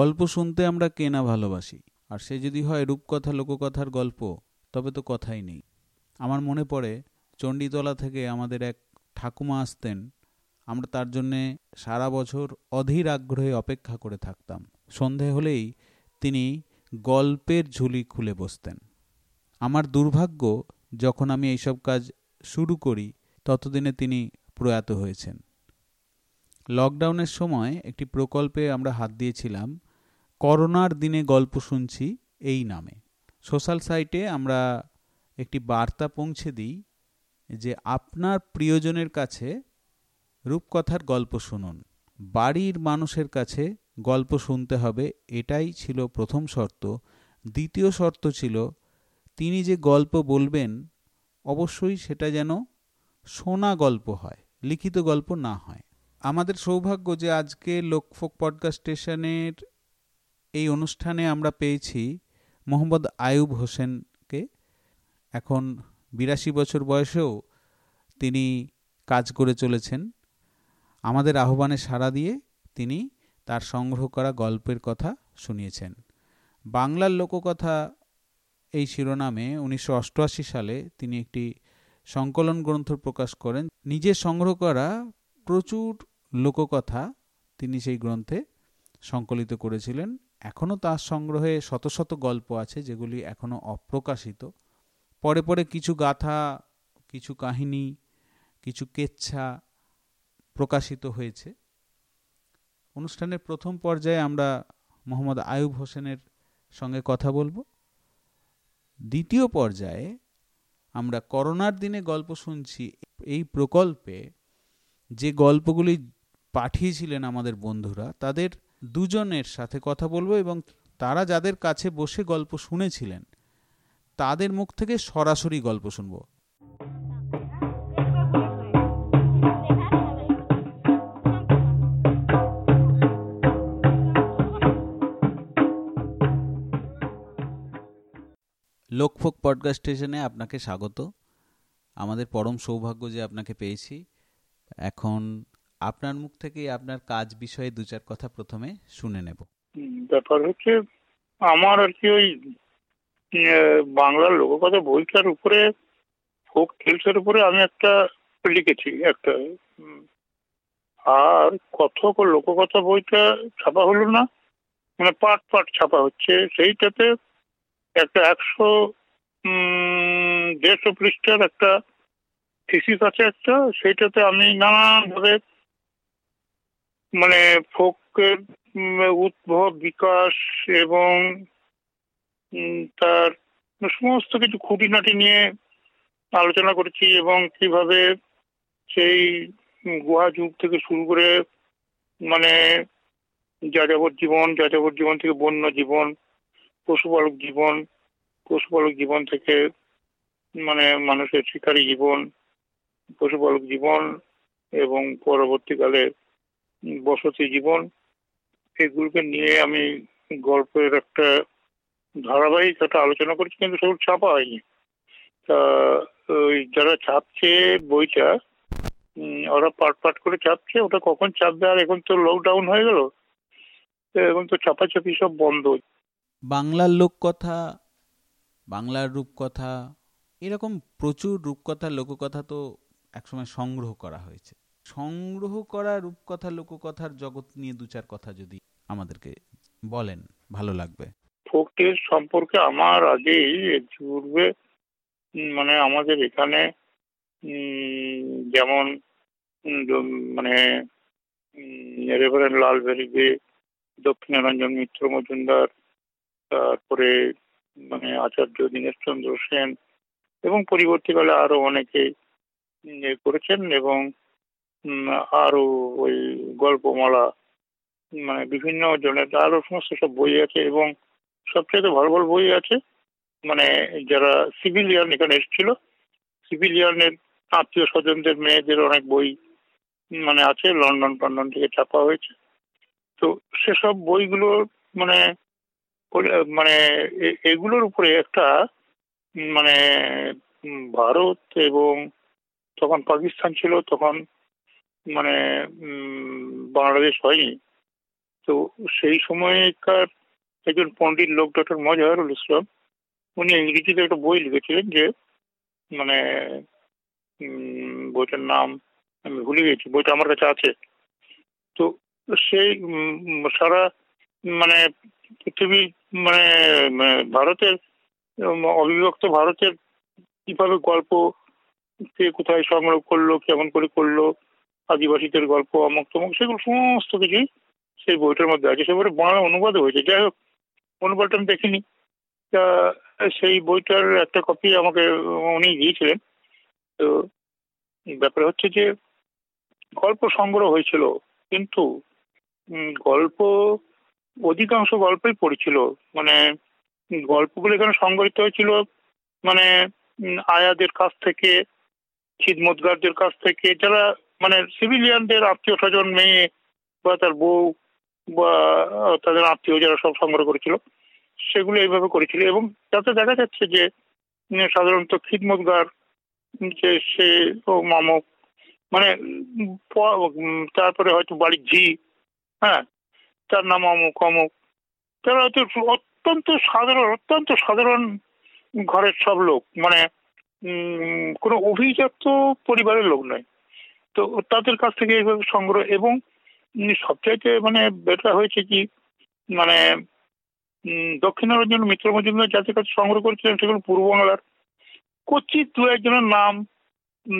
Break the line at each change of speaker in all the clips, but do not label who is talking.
গল্প শুনতে আমরা কে না ভালোবাসি? আর সে যদি হয় রূপকথা, লোককথার গল্প, তবে তো কথাই নেই। আমার মনে পড়ে, চণ্ডীতলা থেকে আমাদের এক ঠাকুমা আসতেন। আমরা তার জন্যে সারা বছর অধীর আগ্রহে অপেক্ষা করে থাকতাম। সন্ধে হলেই তিনি গল্পের ঝুলি খুলে বসতেন। আমার দুর্ভাগ্য, যখন আমি এইসব কাজ শুরু করি, ততদিনে তিনি প্রয়াত হয়েছেন। লকডাউনের সময় একটি প্রকল্পে আমরা হাত দিয়েছিলাম। করোনার দিনে গল্প শুনছি এই নামে। সোশ্যাল সাইটে আমরা একটি বার্তা পৌঁছে দিই যে আপনার প্রিয়জনের কাছে রূপকথার গল্প শুনুন। বাড়ির মানুষের কাছে গল্প শুনতে হবে, এটাই ছিল প্রথম শর্ত। দ্বিতীয় শর্ত ছিল, তিনি যে গল্প বলবেন, অবশ্যই সেটা যেন শোনা গল্প হয়, লিখিত গল্প না হয়। আমাদের সৌভাগ্য যে আজকে লোকফোক পডকাস্ট স্টেশনের এই অনুষ্ঠানে আমরা পেয়েছি মোহাম্মদ আয়ুব হোসেনকে। এখন বিরাশি বছর বয়সেও তিনি কাজ করে চলেছেন। আমাদের আহ্বানে সাড়া দিয়ে তিনি তার সংগ্রহ করা গল্পের কথা শুনিয়েছেন। বাংলার লোককথা এই শিরোনামে উনিশশো অষ্টআশি সালে তিনি একটি সংকলন গ্রন্থ প্রকাশ করেন। নিজের সংগ্রহ করা প্রচুর লোককথা তিনি সেই গ্রন্থে সংকলিত করেছিলেন। এখনও তার সংগ্রহে শত শত গল্প আছে যেগুলি এখনও অপ্রকাশিত। পরে পরে কিছু গাথা, কিছু কাহিনী, কিছু কেচ্ছা প্রকাশিত হয়েছে। অনুষ্ঠানের প্রথম পর্যায়ে আমরা মোহাম্মদ আয়ুব হোসেনের সঙ্গে কথা বলব। দ্বিতীয় পর্যায়ে আমরা করোনার দিনে গল্প শুনছি, এই প্রকল্পে যে গল্পগুলি পাঠিয়েছিলেন আমাদের বন্ধুরা, তাদের দুজনের সাথে কথা বলব এবং তারা যাদের কাছে বসে গল্প শুনেছিলেন, তাদের মুখ থেকে সরাসরি গল্প শুনব। লোকফোক পডকাস্ট স্টেশনে আপনাকে স্বাগত। আমাদের পরম সৌভাগ্য যে আপনাকে পেয়েছি। এখন আপনার মুখ থেকে আপনার কাজ বিষয়ে দু চার কথা প্রথমে শুনে নেব।
ব্যাপার হচ্ছে, আমার আর কি ওই বাংলার লোককথা বইটার উপরে ফোক টেলসের উপরে আমি একটা লিখেছি, একটা আর কথক ও লোককথা বইটা ছাপা হলো না মানে পাট পাট ছাপা হচ্ছে, সেইটাতে একটা একশো দেড়শো পৃষ্ঠার একটা থিসিস আছে একটা, সেইটাতে আমি নানানভাবে মানে ফোকের উদ্ভব, বিকাশ এবং তার সমস্ত কিছু খুঁটিনাটি নিয়ে আলোচনা করেছি এবং কীভাবে সেই গুহা যুগ থেকে শুরু করে মানে যাযাবর জীবন যাযাবর জীবন থেকে বন্য জীবন, পশুপালক জীবন পশুপালক জীবন থেকে মানে মানুষের শিকারী জীবন, পশুপালক জীবন এবং পরবর্তীকালে বসতি জীবন, এগুলোকে নিয়ে আমি গল্পের একটা ধারাবাহিক একটা আলোচনা করছি, কিন্তু সেগুলো ছাপা হয়নি। তা, ওই যারা ছাপছে বইটা ওরা পাট পাট করে ছাপছে, ওটা কখন ছাপবে আর এখন তো লকডাউন হয়ে গেল, এখন তো ছাপাছাপি সব বন্ধ।
বাংলার লোককথা, বাংলার রূপকথা, এরকম প্রচুর রূপকথা, লোককথা তো একসময় সংগ্রহ করা হয়েছে। সংগ্রহ করা রূপকথা, লোককথার জগৎ নিয়ে দু চার কথা যদি আমাদেরকে বলেন, ভালো লাগবে।
ফোকটেল সম্পর্কে আমার আগেই পূর্বে মানে আমাদের এখানে যেমন মানে রেভারেন্ড লাল ভেরিবে দক্ষিণারঞ্জন মিত্র মজুমদার, তারপরে মানে আচার্য দীনেশচন্দ্র সেন, এবং পরবর্তীকালে আরও অনেকে করেছেন এবং আরও ওই গল্পমালা মানে বিভিন্ন জনের, আরও সমস্ত সব বই আছে এবং সবচেয়ে ভালো ভালো বই আছে মানে যারা সিভিলিয়ান এখানে এসেছিল সিভিলিয়ানের আত্মীয় স্বজনদের, মেয়েদের অনেক বই মানে আছে, লন্ডন টন্ডন থেকে ছাপা হয়েছে। তো সেসব বইগুলো মানে মানে এগুলোর উপরে একটা মানে ভারত এবং তখন পাকিস্তান ছিল, তখন মানে বাংলাদেশ হয়নি। তো সেই সময়কার একজন পণ্ডিত লোক ডক্টর মজাহারুল ইসলাম, উনি ইংরেজিতে একটা বই লিখেছিলেন যে মানে বইটার নাম আমি ভুলে গেছি, বইটা আমার কাছে আছে। তো সেই সারা মানে পৃথিবী মানে ভারতের অবিভক্ত ভারতের কীভাবে গল্প কে কোথায় সংগ্রহ করল, কেমন করে করল আদিবাসীদের গল্প অমুক তমুক, সেগুলো সমস্ত কিছুই সেই বইটার মধ্যে আছে। সে বইটা বাংলা অনুবাদও হয়েছে। যাই হোক, অনুবাদটা আমি দেখিনি। তা সেই বইটার একটা কপি আমাকে, উনি দিয়েছিলেন। তো ব্যাপার হচ্ছে যে, গল্প সংগ্রহ হয়েছিল, কিন্তু গল্প অধিকাংশ গল্পই পড়েছিল। মানে গল্পগুলো এখানে সংগঠিত হয়েছিল মানে আয়াদের কাছ থেকে খিদমতগারদের কাছ থেকে, যারা মানে সিভিলিয়ানদের আত্মীয় স্বজন, মেয়ে বা তার বউ বা তাদের আত্মীয় যারা সব সংগ্রহ করেছিল, সেগুলো এইভাবে করেছিল এবং তাতে দেখা যাচ্ছে যে সাধারণত খিদমতগার যে সে ও মামক মানে তারপরে হয়তো বাড়ির ঝি হ্যাঁ তার নাম অমুক অমুক তারা হয়তো অত্যন্ত সাধারণ অত্যন্ত সাধারণ ঘরের সব লোক মানে কোনো অভিজাত পরিবারের লোক নয়। তো তাদের কাছ থেকে এইভাবে সংগ্রহ এবং সবচাইতে মানে বেটার হয়েছে কি মানে দক্ষিণারঞ্জন মিত্র মজুমদার যাদের কাছে সংগ্রহ করেছিলেন সেগুলো পূর্ব বাংলার। কচিত দু একজনের নাম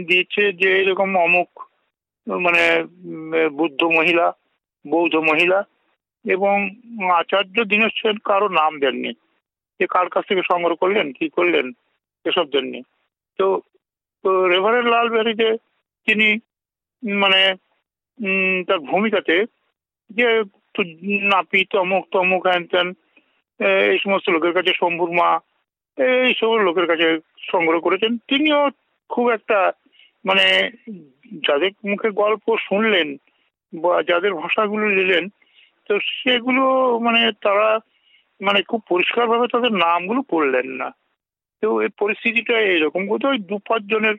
দিয়েছে যে এরকম অমুক মানে বুদ্ধ মহিলা, বৌদ্ধ মহিলা এবং আচার্য দীনেশ কারও নাম দেননি। যে কার কাছ থেকে সংগ্রহ করলেন, কি করলেন, এসব দেননি। তো রেভারেন্ট লাল যে তিনি মানে তার ভূমিকাতে যে নাপিত অমুক তমুক হ্যান ত্যান এই সমস্ত লোকের কাছে শম্ভুর মা এই সব লোকের কাছে সংগ্রহ করেছেন। তিনিও খুব একটা মানে যাদের মুখে গল্প শুনলেন বা যাদের ভাষাগুলো নিলেন তো সেগুলো মানে তারা মানে খুব পরিষ্কারভাবে তাদের নামগুলো পড়লেন না। তো এই পরিস্থিতিটা এইরকম কোথাও দু পাঁচ জনের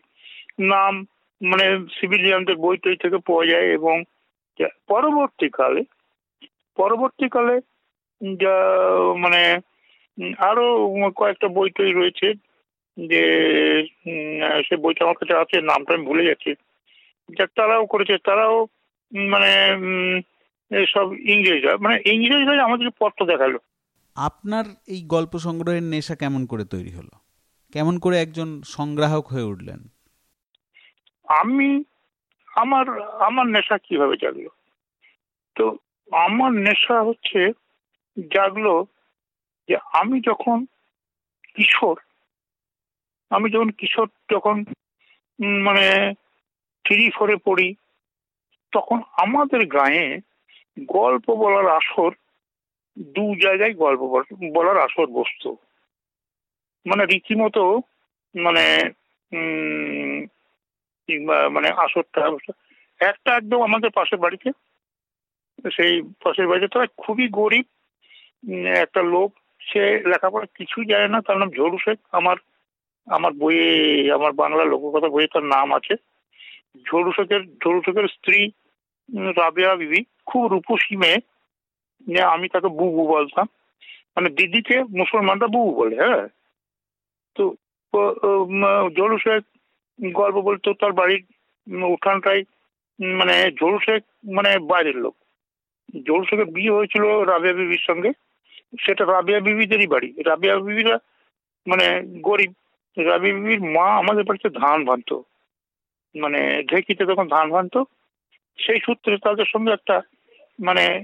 নাম মানে সিভিলিয়ানদের বই টই থেকে পাওয়া যায় এবং পরবর্তীকালে পরবর্তীকালে যা মানে আরও কয়েকটা বই টই রয়েছে যে সে বইটা আমার কাছে আছে, নামটা আমি ভুলে যাচ্ছি। যা তারাও করেছে, তারাও মানে সব ইংরেজরা মানে ইংরেজরা আমাদের পত্র দেখাল।
আপনার এই গল্প সংগ্রহের নেশা কেমন করে তৈরি হলো? কেমন করে একজন সংগ্রাহক হয়ে উঠলেন?
আমি আমার আমার নেশা কীভাবে জাগলো? তো আমার নেশা হচ্ছে জাগলো যে আমি যখন কিশোর, আমি যখন কিশোর যখন মানে থ্রি ফোরে পড়ি, তখন আমাদের গায়ে গল্প বলার আসর, দু জায়গায় গল্প বলার আসর বসত। মানে রীতিমতো মানে মানে আসরটা একটা একদম আমাদের পাশের বাড়িতে, সেই পাশের বাড়িতে তারা খুবই গরিব একটা লোক, সে লেখাপড়া কিছুই জানে না, তার নাম ঝরু শেখ। আমার আমার বইয়ে, আমার বাংলা লোককথা বইয়ে তার নাম আছে। ঝরু শেখের ঝরু শেখের স্ত্রী রাবেয়া বিবি, খুব রূপসী মেয়ে। আমি তাকে বুবু বলতাম। মানে দিদিকে মুসলমানরা বুবু বলে হ্যাঁ? তো জলু শেখ গল্প বলতো তার বাড়ির উঠানটাই মানে জলু শেখ মানে বাইরের লোক। জলু শেখের বিয়ে হয়েছিল রাবিয়া বিবির সঙ্গে। সেটা রাবিয়া বিবিদেরই বাড়ি। রাবিয়া বিবিরা মানে গরিব। রাবিয়া বিবির মা আমাদের বাড়িতে ধান ভানত। মানে ঢেকিতে তখন ধান ভানত, সেই সূত্রে তাদের সঙ্গে একটা মানে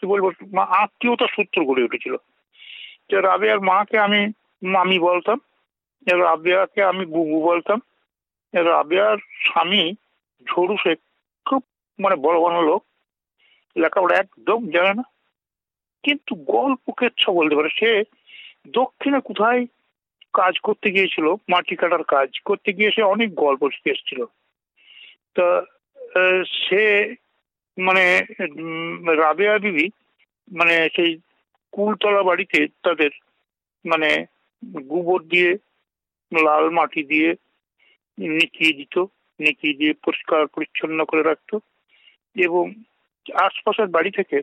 কি বলব আত্মীয়তার সূত্র গড়ে উঠেছিল। যে রাবিয়ার মাকে আমি মামি বলতাম রাবিয়াকে আমি বুবু বলতাম রাবিয়ার স্বামী ঝরু শেখ খুব মানে বড় বড় লোক, লেখাপড়া একদম জানে না, কিন্তু গল্প কেচ্ছ বলতে পারে। সে দক্ষিণে কোথায় কাজ করতে গিয়েছিল, মাটি কাটার কাজ করতে গিয়ে সে অনেক গল্প শিখে এসেছিল। তা সে মানে রাবেয়া বিবি মানে সেই কুলতলা বাড়িতে তাদের মানে গোবর দিয়ে লাল মাটি দিয়ে নিকিয়ে দিত, নিকিয়ে দিয়ে পরিষ্কার পরিচ্ছন্ন করে রাখতো এবং আশপাশের বাড়ি থেকে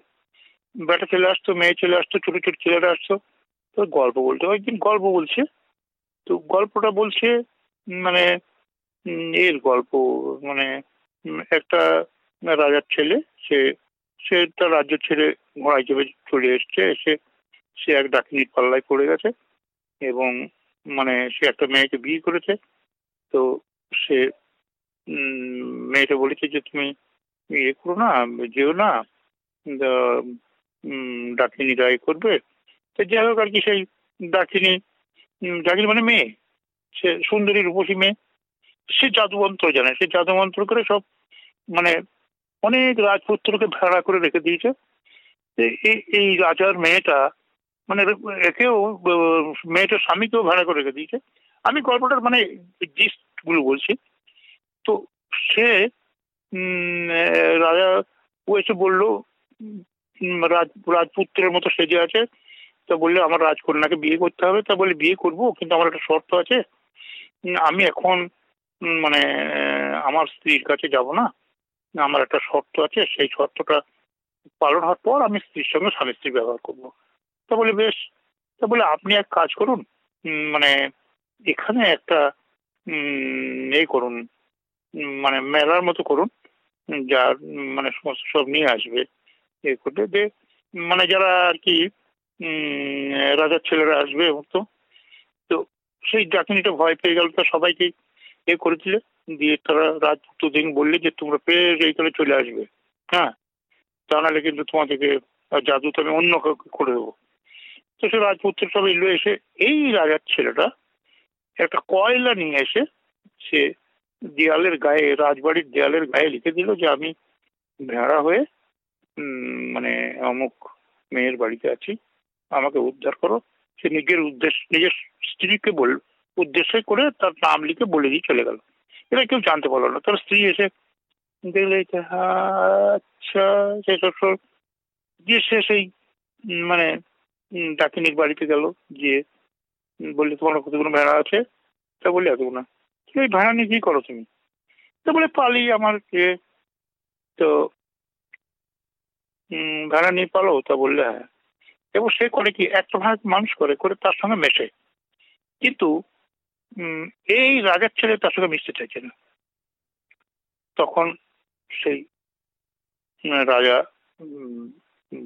বেটা চলে আসতো, মেয়ে চলে আসতো, ছোট ছোট ছেলেরা আসতো। তো গল্প বলতো একদিন গল্প বলছে। তো গল্পটা বলছে মানে এর গল্প মানে একটা রাজার ছেলে, সে সে তার রাজ্য ছেড়ে ঘোড়ায় চলে এসছে, এসে সে এক ডাকিনির পাল্লায় পড়ে গেছে এবং মানে সে একটা মেয়েকে বিয়ে করেছে, তো সে মেয়েটা বলেছে যে তুমি ইয়ে করো না, যেও না ডাকিনি রায় করবে। তো যাই হোক আর কি, সেই ডাকিনি ডাকিনি মানে মেয়ে। সে সুন্দরী রূপসী মেয়ে। সে জাদুমন্ত্র জানে। সে জাদুমন্ত্র করে সব মানে অনেক রাজপুত্রকে ভাড়া করে রেখে দিয়েছে। এই রাজার মেয়েটা মানে একেও মেয়েটার স্বামীকেও ভাড়া করে রেখে দিয়েছে। আমি গল্পটার মানে জিস্টগুলো বলছি। তো সে রাজা ও এসে বলল রাজ, রাজপুত্রের মতো সেজে আছে। তা বললে, আমার রাজকন্যাকে বিয়ে করতে হবে। তা বলে, বিয়ে করব, কিন্তু আমার একটা শর্ত আছে। আমি এখন মানে আমার স্ত্রীর কাছে যাব না। আমার একটা শর্ত আছে। সেই শর্তটা পালন হওয়ার পর আমি স্ত্রীর সঙ্গে স্বামী স্ত্রী ব্যবহার করব। তা বলে, বেশ, তা বলে আপনি এক কাজ করুন মানে এখানে একটা এই করুন মানে মেলার মতো করুন যার মানে সমস্ত সব নিয়ে আসবে, এ করতে যে মানে যারা আর কি রাজার ছেলেরা আসবে এবং তো তো সেই ডাকিনিটা ভয় পেয়ে গেল, তো সবাইকে এ করেছিল দিয়ে তারা রাজপুত্র দিন বললে যে তোমরা পেয়ে এইখানে চলে আসবে হ্যাঁ তা নাহলে কিন্তু তোমাদেরকে জাদু তো আমি অন্য কাউকে করে দেবো। তো সে রাজপুত্র সব এলো এসে, এই রাজার ছেলেটা একটা কয়লা নিয়ে এসে সে দেয়ালের গায়ে, রাজবাড়ির দেয়ালের গায়ে লিখে দিল যে, আমি ভেড়া হয়ে মানে অমুক মেয়ের বাড়িতে আছি, আমাকে উদ্ধার করো। সে নিজের উদ্দেশ্য, নিজের স্ত্রীকে বল, উদ্দেশ্য করে তার নাম লিখে বলে দিয়ে চলে গেল। এটা কেউ জানতে পারল না। তার স্ত্রী এসে দেখলে আচ্ছা সেসব সব দিয়ে সে সেই মানে ডাকিনির বাড়িতে গেল, গিয়ে বললে, তোমার কতগুলো ভেড়া আছে? তা বললে এতগুলো এই ভেড়া নিয়ে কি করো তুমি? তা বলে, পালি আমার ইয়ে তো ভেড়া নিয়ে পালো, তা বললে হ্যাঁ। এবং সে করে কি একটা ভাগ মানুষ করে করে তার সঙ্গে মেশে। কিন্তু এই রাজার ছেলে তার সঙ্গে মিশতে চাইছে না। তখন সেই রাজা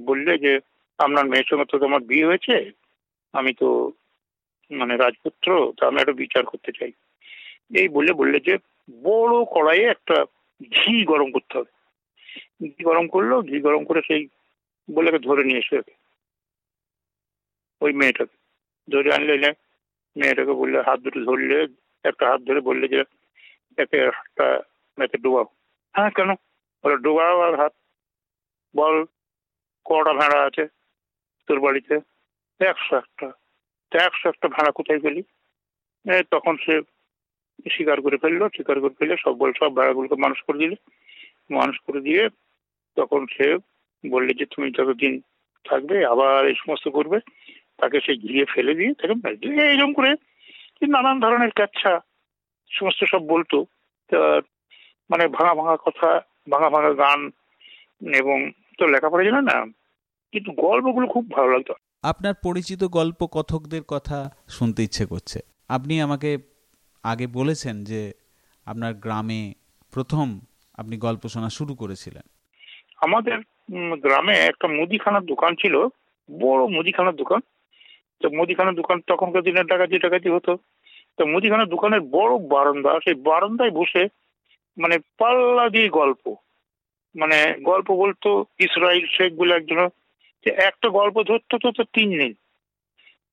বললে যে আপনার মেয়ের সঙ্গে তো তোমার বিয়ে হয়েছে, আমি তো মানে রাজপুত্র, তা আমি একটা বিচার করতে চাই। এই বলে বললে যে বড় কড়াইয়ে একটা ঘি গরম করতে হবে। ঘি গরম করল, ঘি গরম করে সেই বলে ধরে নিয়ে এসে ওই মেয়েটাকে। ধরে আনলে মেয়েটাকে বললে, হাত দুটো ধরলে, একটা হাত ধরে বললে যে একে হাতটা, একে ডুবাও। হ্যাঁ কেন? বলে, ডুবাও আর হাত, বল, কটা ভেড়া আছে? তোর বাড়িতে? একশো একটা। তা একশো একটা ভেড়া কোথায় গেলি তখন সে স্বীকার করে ফেলল স্বীকার করে ফেলে সব বল, সব ভাড়াগুলোকে মানুষ করে দিলে। মানুষ করে দিয়ে তখন সে বললে যে, তুমি যতদিন থাকবে, আবার এই সমস্ত করবে। তাকে সে ঘিরে ফেলে দিয়ে তাকে এইরকম করে নানান ধরনের ক্যাচ্ছা, সমস্ত সব বলতো। মানে ভাঙা ভাঙা কথা, ভাঙা ভাঙা গান, এবং তো লেখাপড়া জানে না? কিন্তু গল্পগুলো খুব ভালো লাগতো।
আপনার পরিচিত গল্প কথকদের কথা শুনতে ইচ্ছে করছে। আপনি আমাকে আগে বলেছেন যে আপনার গ্রামে প্রথম আপনি গল্প শোনা শুরু করেছিলেন।
আমাদের গ্রামে একটা মুদিখানার দোকান ছিল বড় মুদিখানার দোকান। তো মুদিখানার দোকান তখনকার দিনের ডাকাতি ডাকাতি হতো। তো মুদিখানার দোকানের বড় বারান্দা সেই বারান্দায় বসে মানে পাল্লা দিয়ে গল্প। মানে গল্প বলতো ইসরায়েল শেখ বলে একজন যে একটা গল্প ধরতো তো তো তিন দিন।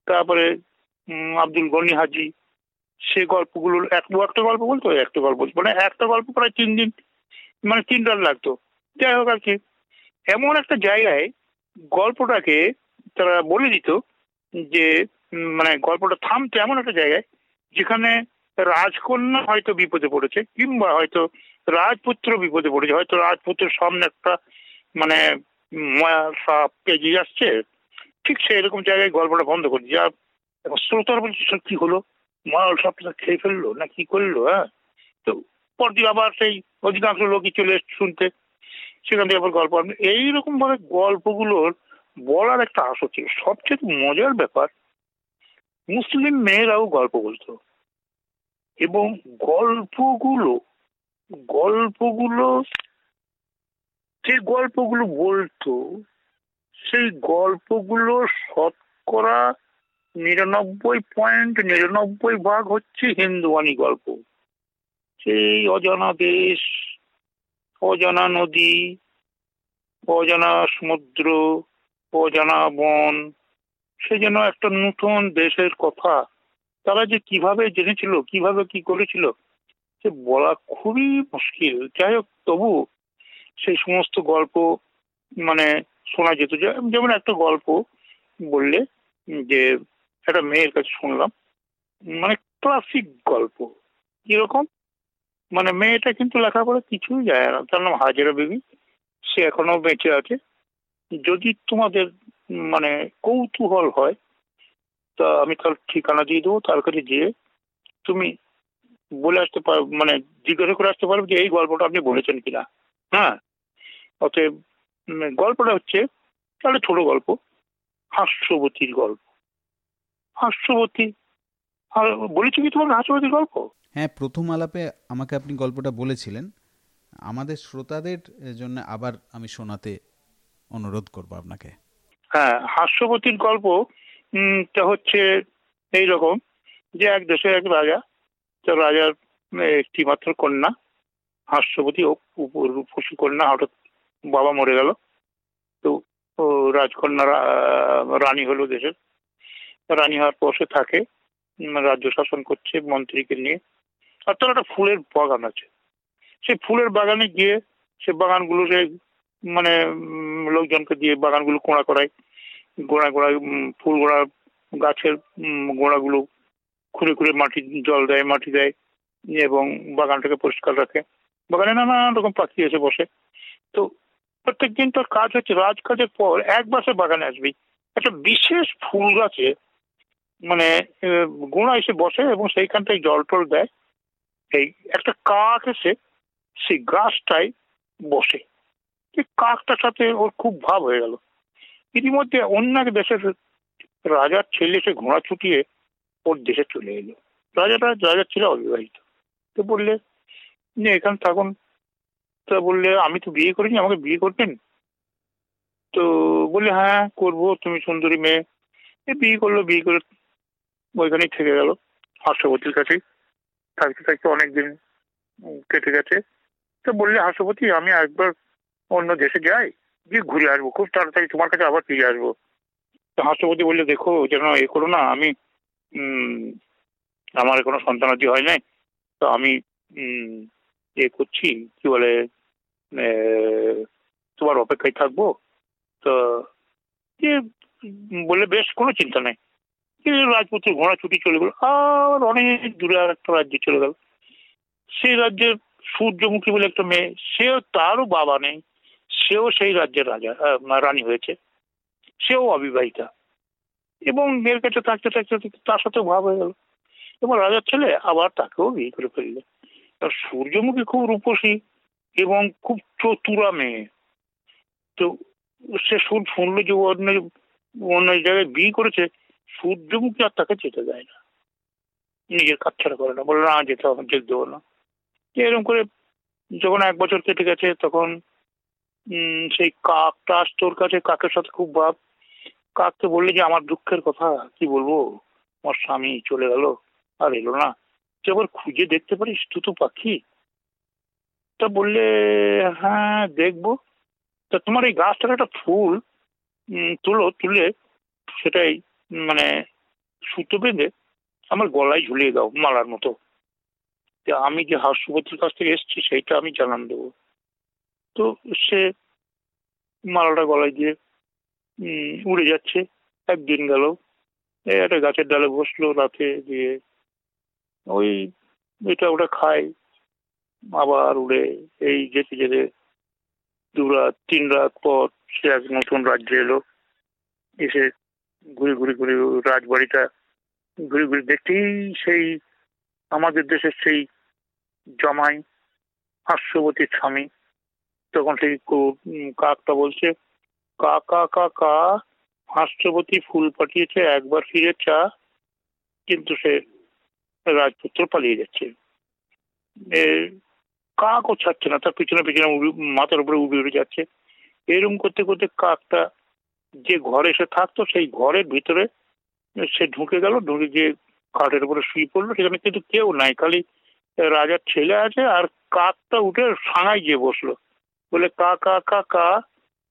তারপরে আব্দুল গনি হাজি, সে গল্পগুলো এক একটা গল্প বলতো একটা গল্প মানে একটা গল্প প্রায় তিন দিন মানে তিন রাত লাগতো। যাই হোক আর কি, এমন একটা জায়গায় গল্পটাকে তারা বলে দিত যে মানে গল্পটা থামতো এমন একটা জায়গায় যেখানে রাজকন্যা হয়তো বিপদে পড়েছে, কিংবা হয়তো রাজপুত্র বিপদে পড়েছে। হয়তো রাজপুত্রের সামনে একটা মানে ময়া সাপ এগিয়ে আসছে, ঠিক সেই এরকম জায়গায় গল্পটা বন্ধ করে যা শ্রোতার বলছে কি হলো? ময়াল সাপটা খেয়ে ফেলল না কি করল হ্যাঁ? তো পরদিন আবার সেই অধিকাংশ লোকই চলে এসছে শুনতে। সেখান থেকে আবার গল্প এইরকম ভাবে গল্পগুলোর বলার একটা আশা ছিল সবচেয়ে মজার ব্যাপার, মুসলিম মেয়েরাও গল্প বলতো। এবং গল্পগুলো গল্পগুলো যে গল্পগুলো বলতো, সেই গল্পগুলো শতকরা নিরানব্বই পয়েন্ট নিরানব্বই ভাগ হচ্ছে হিন্দুয়ানি গল্প। সেই অজানা দেশ, অজানা নদী, অজানা সমুদ্র, অজানা বন, সে যেন একটা নতুন দেশের কথা। তারা যে কীভাবে জেনেছিল, কীভাবে কি করেছিল, সে বলা খুবই মুশকিল। যাই হোক, তবু সেই সমস্ত গল্প মানে শোনা যেত। যেমন একটা গল্প বললে, যে একটা মেয়ের কাছে শুনলাম মানে ক্লাসিক গল্প। কীরকম? মানে মেয়েটা কিন্তু লেখাপড়া কিছুই যায় না। তার নাম হাজারা বিবি। সে এখনও বেঁচে আছে। যদি তোমাদের মানে কৌতূহল হয়, তা আমি তার ঠিকানা দিয়ে দেবো। তার কাছে যেয়ে তুমি বলে আসতে পার মানে জিজ্ঞাসা করে আসতে পারবে যে, এই গল্পটা আপনি বলেছেন কিনা। হ্যাঁ? অতএব গল্পটা হচ্ছে তাহলে ছোট গল্প হাস্যবতীর গল্প। হাস্যবতী আর বলেছি কি তোমার হাস্যবতীর গল্প?
হ্যাঁ প্রথম আলাপে আমাকে আপনি গল্পটা বলেছিলেন। আমাদের শ্রোতাদের জন্য আবার আমি শোনাতে অনুরোধ করব আপনাকে।
হ্যাঁ হাস্যবতীর গল্প টা হচ্ছে এই রকম যে এক দেশের এক রাজা তো রাজার একটি মাত্র কন্যা হাস্যবতী ও পশু কন্যা হঠাৎ বাবা মরে গেল। তো রাজকন্যা রানী হলো দেশের। রানী হওয়ার পর সে থাকে রাজ্য শাসন করছে মন্ত্রীকে নিয়ে। আর তার একটা ফুলের বাগান আছে। সেই ফুলের বাগানে গিয়ে সে বাগানগুলো সে মানে লোকজনকে দিয়ে বাগানগুলো কোড়া করায়। গোড়া গোড়ায় ফুল গোড়া, গাছের গোড়াগুলো খুঁড়ে খুঁড়ে মাটি, জল দেয়, মাটি দেয়, এবং বাগানটাকে পরিষ্কার রাখে। বাগানে নানান রকম পাখি এসে বসে। তো প্রত্যেক দিন তোর কাজ হচ্ছে, রাজকাজের পর একবার সে বাগানে আসবি। একটা বিশেষ ফুল গাছে মানে গোড়া এসে বসে এবং সেইখানটায় জল টল দেয়। এই একটা কাক এসে সেই গাছটায় বসে। কাকটার সাথে ওর খুব ভাব হয়ে গেল। ইতিমধ্যে অন্য এক দেশের রাজার ছেলে সে ঘোড়া ছুটিয়ে ওর দেশে চলে এলো। রাজাটা, রাজার ছেলে অবিবাহিত। তো বললে যে এখানে থাকুন। তা বললে, আমি তো বিয়ে করিনি, আমাকে বিয়ে করবেন? তো বললে হ্যাঁ করব, তুমি সুন্দরী মেয়ে। এ বিয়ে করল, বিয়ে করে ওইখানেই থেকে গেল হাস্যবতীর কাছেই। থাকতে থাকতে অনেকদিন কেটে গেছে। তো বললে হাস্যবতী আমি একবার অন্য দেশে যাই, গিয়ে ঘুরে আসব, খুব তাড়াতাড়ি তোমার কাছে আবার ফিরে আসব। তো হাস্যবতী বললে, দেখো, যেন এ করো না, আমি আমার কোনো সন্তানাদি হয় নাই, তো আমি এ করছি, কি বলে তোমার অপেক্ষায় থাকব তো বলে বেশ কোনো চিন্তা নেই রাজপুত্রের ঘোড়া ছুটি চলে গেল আর অনেক দূরে আর একটা রাজ্যে চলে গেল সেই রাজ্যের সূর্যমুখী বলে একটা মেয়ে সেও তারও বাবা নেই সেও সেই রাজ্যের রাজা রানী হয়েছে সেও অবিবাহিতা এবং মেয়ের কাছে থাকতে থাকতে তার সাথে ভাব হয়ে গেল এবং রাজার ছেলে আবার তাকেও বিয়ে করে ফেললে সূর্যমুখী খুব রূপসী এবং খুব চতুরা মেয়ে তো সে সুদ শুনলো যে অন্য অন্য জায়গায় বিয়ে করেছে, সূর্যমুখী আর তাকে যেতে দেয় না। নিজের কাজ ছাড়া করে না। বলে না, যেতে হবে যেতে দেবো না। এরকম করে যখন এক বছর কেটে গেছে, তখন সেই কাকটা আস তোর কাছে, কাকের সাথে খুব ভাব। কাককে বললে যে, আমার দুঃখের কথা, কি বলব? আমার স্বামী চলে গেল, আর এলো না। তুই খুঁজে দেখতে পারিস তু তো পাখি। তা বললে হ্যাঁ দেখব। তা তোমার এই গাছটার একটা ফুল তুলো, তুলে সেটাই মানে সুতো বেঁধে আমার গলায় ঝুলিয়ে দাও মালার মতো। আমি যে হাস্যবতীর কাছ থেকে এসছি, সেইটা আমি জানান দেবো। তো সে মালাটা গলায় দিয়ে উড়ে যাচ্ছে। একদিন গেল একটা গাছের ডালে বসল রাতে দিয়ে ওই, এটা ওটা খায়। আবার উড়ে এই যেতে যেতে দু রাত তিন রাত পর সে এক নতুন রাজ্যে এলো। এসে ঘুরে ঘুরে ঘুরে রাজবাড়িটা ঘুরে ঘুরে দেখতেই সেই আমাদের দেশের সেই জমাই হাস্যবতীর স্বামী। তখন সেই কাকটা বলছে কা কা কা কা হাস্যবতী ফুল পাঠিয়েছে, একবার ফিরে চা। কিন্তু সে রাজপুত্র পালিয়ে যাচ্ছে। কাকও ছাড়ছে না, তার পিছনে পিছনে মাথার উপরে উড়ে উড়ে যাচ্ছে। এরকম করতে করতে কাকটা যে ঘরে সে থাকতো, সেই ঘরের ভিতরে সে ঢুকে গেল, ঢুকে গিয়ে খাটের উপরে শুয়ে পড়ল। সেখানে কিন্তু কেউ নাই, খালি রাজার ছেলে আছে আর কাকটা উঠে সাঙায় গিয়ে বসল। বলে, কা কা কা কা,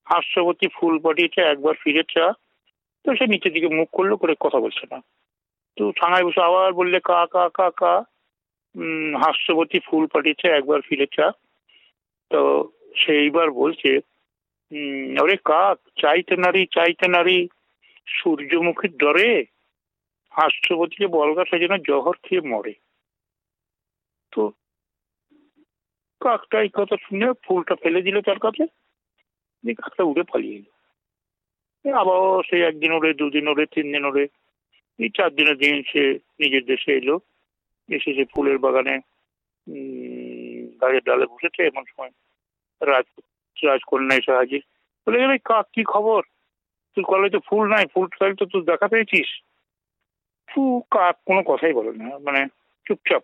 হাস্যবতী ফুল পাঠিয়েছে, একবার ফিরে চা। তো সে নিচের দিকে মুখ করল, করে কথা বলছে না। তো সাঙায় বসে আবার বললে, কা কা কা কা হাস্যবতী ফুল পাঠিয়েছে একবার ফিরে চা তো সেইবার বলছে আরে কাক, চাইতে নারী চাইতে নারী, সূর্যমুখীর ডরে, হাস্যবতীকে বলগা সেজন্য জহর খেয়ে মরে। তো কাকটা এই কথা শুনে ফুলটা ফেলে দিল তার কাছে দিয়ে কাকটা উড়ে পালিয়ে এই আবার সে একদিন ওরে, দুদিন ওরে তিন দিন ওরে, এই চার দিনের দিন সে নিজের দেশে এলো। এসে সে ফুলের বাগানে গাছের ডালে বসেছে, এমন সময় রাজ রাজকন্যা এসে হাজির। বলে গেলে কাক, কি খবর? তুই কলেজে ফুল নাই, ফুল তো তুই দেখা পেয়েছিস? ফু, কাক, কোনো কথাই বলে না মানে চুপচাপ।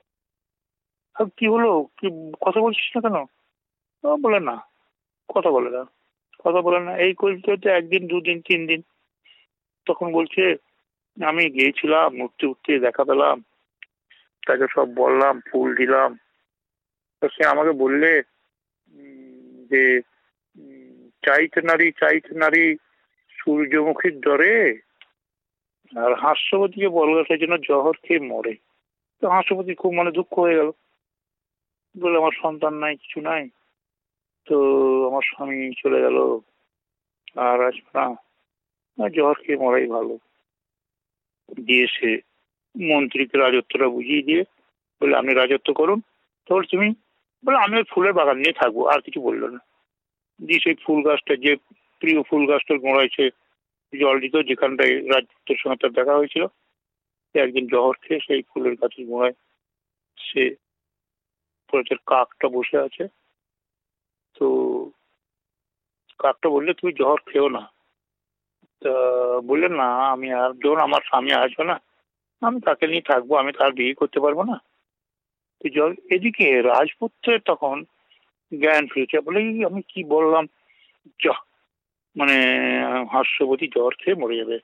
আর কি হলো? কি, কথা বলছিস না কেন? বলে না, কথা বলে না, কথা বলে না। এই করতে করতে একদিন, দুদিন তিন দিন তখন বলছে, আমি গিয়েছিলাম, উঠতে উঠতে দেখা পেলাম। তাকে সব বললাম, ফুল দিলাম। তো সে আমাকে বললে যে চাইতে নারী চাইতে নারী সূর্যমুখীর ডরে আর হাস্যবতীকে বলগা সেই জন্য জহর খেয়ে মরে। তো হাস্যপতি খুব মনে দুঃখ হয়ে গেল। বলে আমার সন্তান নাই, কিছু নাই। তো আমার স্বামী চলে গেল। আর আসবে না, জহর খেয়ে মরাই ভালো। দিয়ে সে মন্ত্রীকে রাজত্বটা বুঝিয়ে দিয়ে বলে, আপনি রাজত্ব করুন। তাহলে তুমি বলে, আমি ওই ফুলের বাগান নিয়ে থাকব, আর কিছু বলল না। দিয়ে সেই ফুল গাছটা, যে প্রিয় ফুল গাছটার গোড়ায় সে জল দিত, যেখানটায় রাজপুত্রের সঙ্গে তার দেখা হয়েছিল, সে একদিন জহর খেয়ে সেই ফুলের গাছের গোড়ায় সে বলেছে কাকটা বসে আছে। তো কাকটা বললে, তুমি জহর খেও না। তা বললেন না, আমি আর, যখন আমার স্বামী আসবে না আমি তাকে নিয়ে থাকব, আমি তার বিয়ে করতে পারব না। তো এদিকে রাজপুত্রের তখন জ্ঞান ফিরেছে। বলে, "এই আমি কি বললাম? যা মানে হাস্যবতী জ্বর খেয়ে মরে যাবে।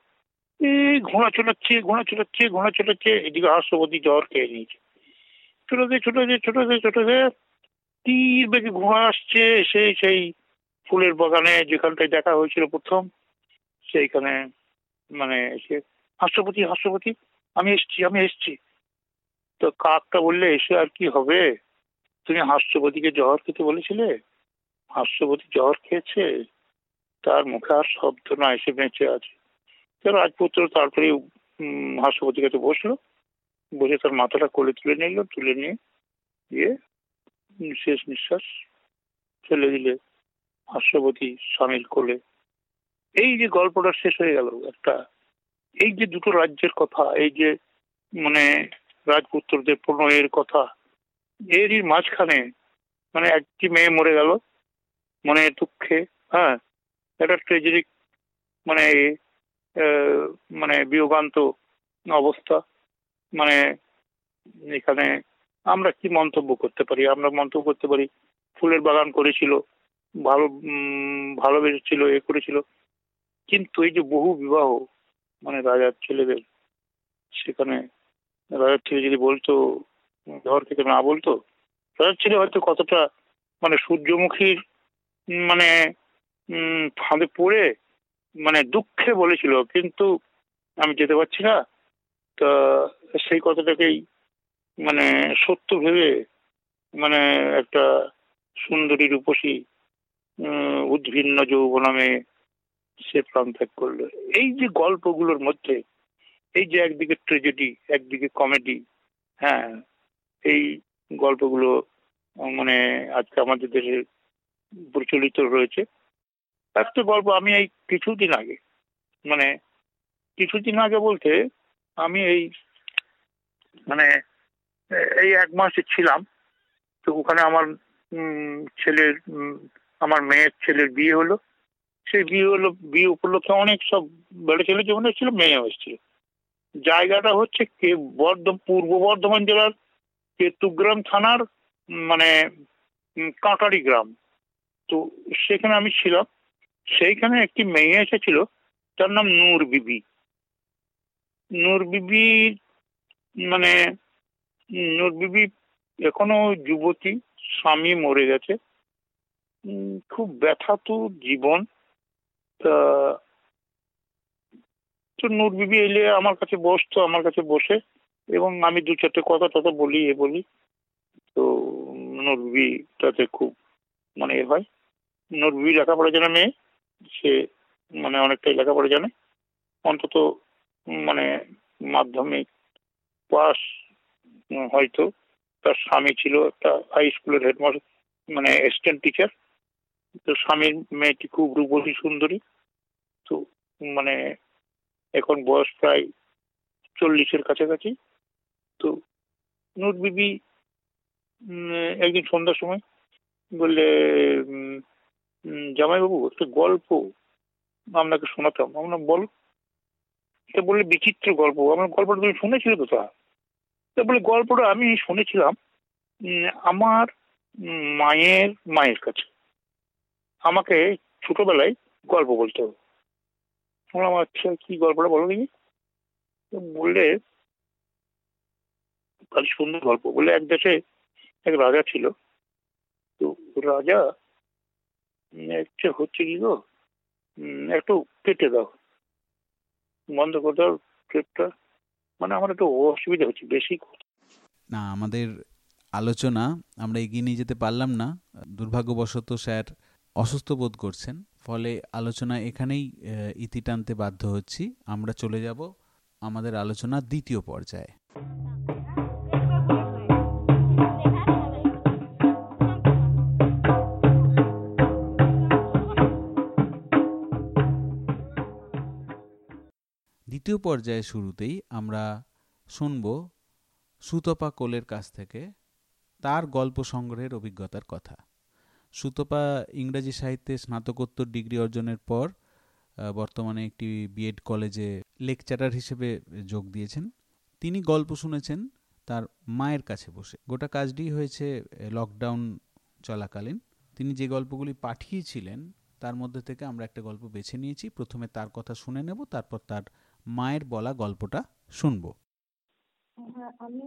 এই ঘোড়া চলাচ্ছে ঘোড়া চলাচ্ছে ঘোড়া চলাচ্ছে এদিকে হাস্যবতী জ্বর খেয়ে নিয়েছে। ছোটতে ছোটতে ছোটতে ছোটতে তীর বেগে ঘোড়া আসছে সেই সেই ফুলের বাগানে যেখানটায় দেখা হয়েছিল প্রথম, সেইখানে মানে এসে হাস্যপতি হাস্যপতি আমি এসছি আমি এসছি। তো কাকটা বললে এসে আর কি হবে? তুমি হাস্যবতীকে জহর খেতে বলেছিলে? হাস্যবতী জহর খেয়েছে? তার মুখে আর শব্দ না এসে বেঁচে আছে। তো রাজপুত্র তারপরে উম, হাস্যবতীর কাছে বসল। বসে তার মাথাটা কোলে তুলে নিল তুলে নিয়ে দিয়ে শেষ নিঃশ্বাস ফেলে দিলে হাস্যবতী স্বামীর কোলে। এই যে গল্পটা শেষ হয়ে গেল একটা এই যে দুটো রাজ্যের কথা, এই যে মানে রাজপুত্রদের প্রণয়ের কথা, এরই মাঝখানে মানে একটি মেয়ে মরে গেল মানে দুঃখে হ্যাঁ একটা ট্রেজেডিক মানে মানে বিয়োগান্ত অবস্থা মানে এখানে আমরা কি মন্তব্য করতে পারি? আমরা মন্তব্য করতে পারি, ফুলের বাগান করেছিল, ভালো ভালোবেসেছিল এ করেছিল, কিন্তু এই যে বহু বিবাহ মানে রাজার ছেলেদের। সেখানে রাজার ছেলে যদি বলতো, ঘর খেতে না বলতো, রাজার ছেলে হয়তো কতটা মানে সূর্যমুখীর মানে ফাঁদে পড়ে মানে দুঃখে বলেছিল, কিন্তু আমি যেতে পারছি না। তা সেই কথাটাকেই মানে সত্য ভেবে মানে একটা সুন্দরী রূপসী উদ্ভিন্ন যৌবনামে সে প্রাণ ত্যাগ করল। এই যে গল্পগুলোর মধ্যে, এই যে একদিকে ট্রেজেডি একদিকে কমেডি হ্যাঁ এই গল্পগুলো মানে আজকে আমাদের দেশে প্রচলিত রয়েছে। একটা গল্প আমি এই কিছুদিন আগে মানে কিছুদিন আগে বলতে আমি এই মানে এই এক মাসে ছিলাম, তো ওখানে আমার ছেলের আমার মেয়ের ছেলের বিয়ে হলো। সেই বিয়ে হলো, বিয়ে উপলক্ষে অনেক সব বেড়ে ছেলে যেমন এসেছিল মেয়ে এসেছিল জায়গাটা হচ্ছে কে বর্ধ পূর্ব বর্ধমান জেলার কেতুগ্রাম থানার মানে কাঁটারি গ্রাম। তো সেখানে আমি ছিলাম। সেইখানে একটি মেয়ে এসেছিল, তার নাম নূর বিবি। নূর বিবি মানে নূর বিবি এখনও যুবতী, স্বামী মরে গেছে। খুব ব্যথাতু জীবন। তা, তো নূর বিবি এলে আমার কাছে বসতো আমার কাছে বসে। এবং আমি দু চারটে কথা টথা বলি, এ বলি। তো, নূর বিবি তাতে খুব মানে এ হয়। নূর বিবি লেখাপড়া জানে মেয়ে, সে মানে অনেকটাই লেখাপড়া জানে। অন্তত মানে মাধ্যমিক পাস হয়তো। তার স্বামী ছিল একটা হাই স্কুলের হেডমাস্টার মানে অ্যাসিস্ট্যান্ট টিচার তো স্বামীর মেয়েটি খুব রূপসী সুন্দরী। তো মানে এখন বয়স প্রায় চল্লিশের কাছাকাছি। তো নূর বিবি একদিন সন্ধ্যার সময় বললে জামাইবাবু, একটা গল্প আপনাকে শোনাতাম। আমরা বল। তা বললে, বিচিত্র গল্প। আমার গল্পটা তুমি শুনেছিলে তো তা তা বলে গল্পটা আমি শুনেছিলাম আমার মায়ের মায়ের কাছে। আমাকে ছোটবেলায় গল্প বলতে হবে। বললাম আচ্ছা কি গল্পটা বলো দেখি। বললে সুন্দর গল্প। বলে এক দেশে এক রাজা ছিল। তো রাজা একটা হচ্ছে কি গো? একটু কেটে দাও। বন্ধ করে দাও ট্রেপটা মানে আমার একটু অসুবিধা হচ্ছে, বেশি
না, আমাদের আলোচনা আমরা এগিয়ে নিয়ে যেতে পারলাম না। দুর্ভাগ্যবশত স্যার অসুস্থ বোধ করছেন, ফলে আলোচনা এখানেই ইতি টানতে বাধ্য হচ্ছি। আমরা চলে যাব আমাদের আলোচনা দ্বিতীয় পর্যায়ে। দ্বিতীয় পর্যায়ে শুরুতেই আমরা শুনব সুতপা কোলের কাছ থেকে তার গল্প সংগ্রহের অভিজ্ঞতার কথা। সুতপা ইংরাজি সাহিত্যে স্নাতকোত্তর ডিগ্রি অর্জনের পর বর্তমানে একটি বিএড কলেজে লেকচারার হিসেবে যোগ দিয়েছেন। তিনি গল্প শুনেছেন তার মায়ের কাছে বসে। গোটা কাজটি হয়েছে লকডাউন চলাকালীন। তিনি যে গল্পগুলি পাঠিয়েছিলেন, তার মধ্যে থেকে আমরা একটা গল্প বেছে নিয়েছি। প্রথমে তার কথা শুনে নেব, তারপর তার মায়ের বলা গল্পটা শুনব।
হ্যাঁ আমি